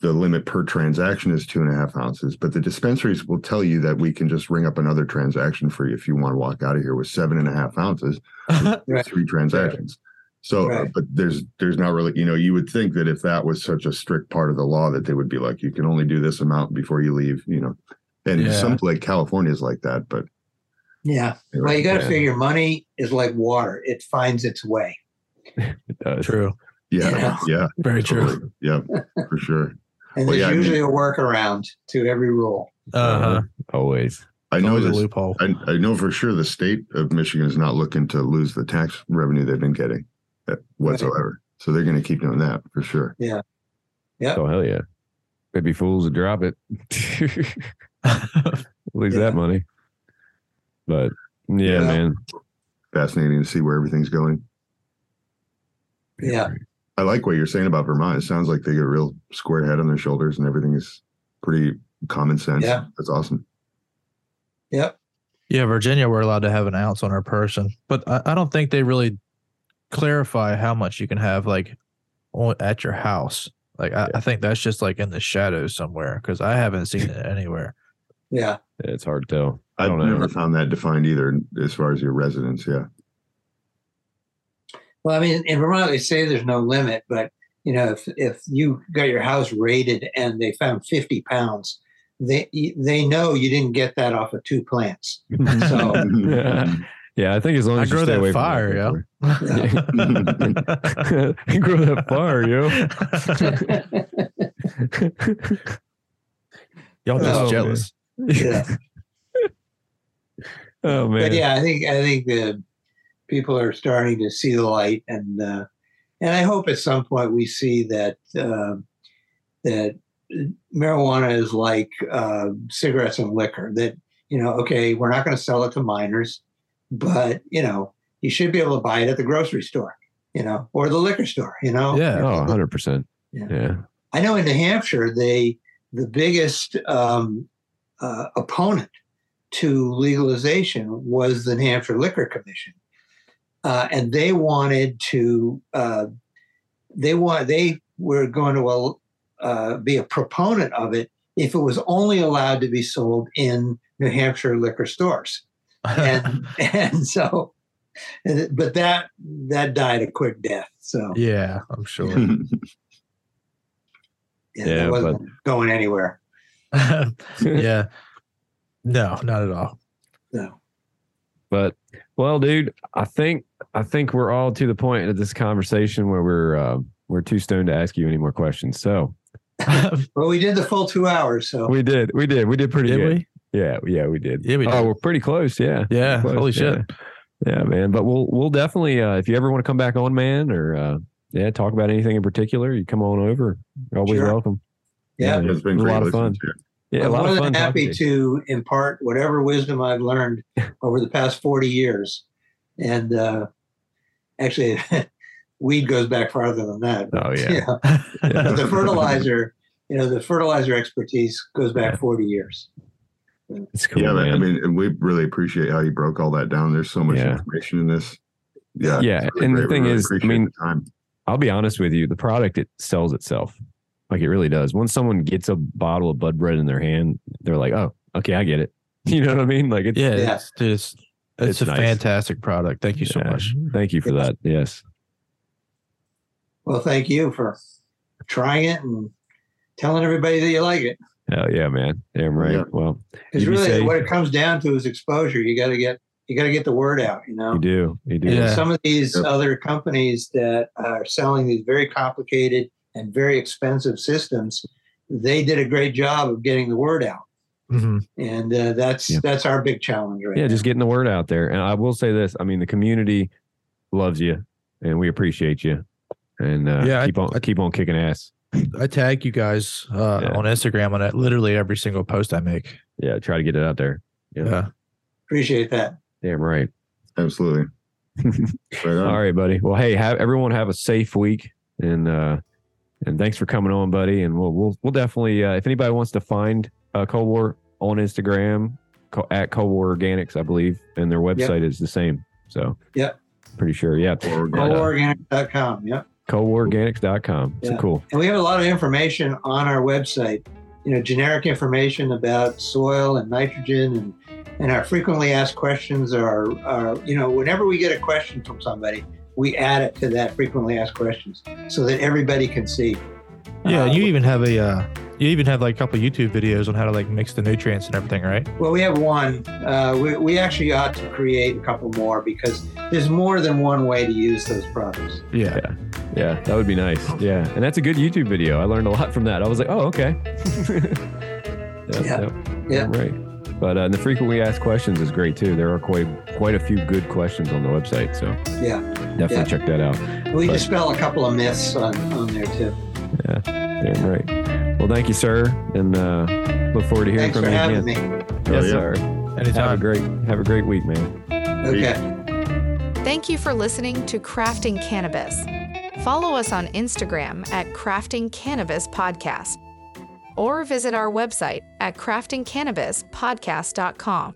The limit per transaction is two and a half ounces, but the dispensaries will tell you that we can just ring up another transaction for you if you want to walk out of here with seven and a half ounces, Right. three transactions. So, uh, Right. but there's there's not really, you know, you would think that if that was such a strict part of the law, that they would be like, you can only do this amount before you leave, you know. And Yeah. some like California is like that, but Yeah. Well, you got to Yeah. figure money is like water; it finds its way. It does. True. yeah, Yeah. yeah, Very true. yeah, for sure. And Well, there's yeah, I mean- usually a workaround to every rule. Uh huh. Always. I know Always a this. loophole. I, I know for sure the state of Michigan is not looking to lose the tax revenue they've been getting uh, whatsoever. So they're going to keep doing that for sure. Yeah. Yeah. Oh hell yeah. They'd be fools to drop it. Lose Yeah. that money. But yeah, Yeah. man. Fascinating to see where everything's going. Yeah. I like what you're saying about Vermont. It sounds like they get a real square head on their shoulders and everything is pretty common sense. Yeah. That's awesome. Yep. Yeah, Virginia, we're allowed to have an ounce on our person, but I, I don't think they really clarify how much you can have like on, at your house. Like I, I think that's just like in the shadows somewhere because I haven't seen it anywhere. Yeah. It's hard to tell. I I've don't know. never found that defined either as far as your residence. Yeah. Well, I mean, in Vermont, they say there's no limit, but you know, if if you got your house raided and they found 50 pounds, they they know you didn't get that off of two plants. So yeah. yeah, I think as long I as you grow stay that away from fire, that, yo. you grow that fire, yo. Y'all just Oh, jealous. yeah. oh man. But yeah, I think I think the people are starting to see the light, and uh, and I hope at some point we see that uh, that marijuana is like uh, cigarettes and liquor. That you know, okay, we're not going to sell it to minors, but you know, you should be able to buy it at the grocery store, you know, or the liquor store, you know. Yeah. Oh, 100%. Yeah. Yeah. I know in New Hampshire, they the biggest um, uh, opponent to legalization was the New Hampshire Liquor Commission, uh, and they wanted to uh, they want they were going to uh, be a proponent of it if it was only allowed to be sold in New Hampshire liquor stores, and and so, but that that died a quick death. So yeah, I'm sure. yeah, Yeah, it wasn't going anywhere. yeah. No, not at all. No. But well, dude, I think I think we're all to the point of this conversation where we're uh, we're too stoned to ask you any more questions. So Well, we did the full two hours, so we did, we did, we did pretty Did good. we? Yeah, yeah, we did. Yeah, we. Oh, we're pretty close. Yeah. Yeah. Close, Holy yeah. shit. Yeah, man. But we'll we'll definitely uh, if you ever want to come back on, man, or uh, yeah, talk about anything in particular, you come on over. You're always Sure. welcome. yeah. it's been a great lot of fun. Listening to you. Yeah, a I'm lot more of than happy to to impart whatever wisdom I've learned over the past 40 years. And uh, actually, weed goes back farther than that. Oh yeah. Yeah. But the fertilizer, you know, the fertilizer expertise goes back Yeah. 40 years. It's cool, yeah, man. man. I mean, and we really appreciate how you broke all that down. There's so much Yeah. information in this. Yeah. Yeah, really and the great. We thing really is, I mean. I'll be honest with you, the product it sells itself. Like it really does. Once someone gets a bottle of Bud Bread in their hand, they're like, "Oh, okay, I get it." You know what I mean? Like it's Yeah, Yeah. it's just it's, It's a nice. fantastic product. Thank you so yeah. much. Thank you for Yes. that. Yes. Well, thank you for trying it and telling everybody that you like it. Hell yeah, man. Damn right. Yeah. Well, it's really, safe. what it comes down to is exposure. You got to get you got to get the word out. You know. you do. You do. And Yeah. some of these Yep. other companies that are selling these very complicated and very expensive systems, they did a great job of getting the word out, Mhm. and uh, that's Yeah. that's our big challenge right Yeah, now. just getting the word out there. And I will say this: I mean, the community loves you, and we appreciate you. And uh, Yeah, I- keep on I- keep on kicking ass. I tag you guys uh, Yeah. on Instagram on it, literally every single post I make. Yeah, try to get it out there. Yeah. Yeah. Appreciate that. Damn right. Absolutely. Right. All right, buddy. Well, hey, have everyone have a safe week, and uh, and thanks for coming on, buddy. And we'll we'll we'll definitely uh, if anybody wants to find uh, Cold War on Instagram co- at Cold War Organics, I believe, and their website is the same. So Yep. pretty sure. Yeah. Or But, Coalorganic.com. Yep. coldwarorganics.com. So Yeah. cool. And we have a lot of information on our website, you know, generic information about soil and nitrogen and, and our frequently asked questions are, are, you know, whenever we get a question from somebody, we add it to that frequently asked questions so that everybody can see. Yeah, Uh, you even have a uh, you even have like a couple YouTube videos on how to like mix the nutrients and everything, right? Well, we have one. Uh, we, we actually ought to create a couple more because there's more than one way to use those products. Yeah. Yeah, that would be nice. Yeah. And that's a good YouTube video. I learned a lot from that. I was like, oh, okay. Yep, Yeah. yep. Yeah. Right. But uh, the frequently asked questions is great too. There are quite quite a few good questions on the website. So Yeah. definitely Yeah. check that out. We But- dispel a couple of myths on, on there too. Yeah, right. Well, thank you, sir. And uh, look forward to hearing Thanks from for you having again. me. Oh, Yes, yeah. sir. Have a great have a great week, man. Okay. Thank you for listening to Crafting Cannabis. Follow us on Instagram at Crafting Cannabis Podcast or visit our website at craftingcannabispodcast.com.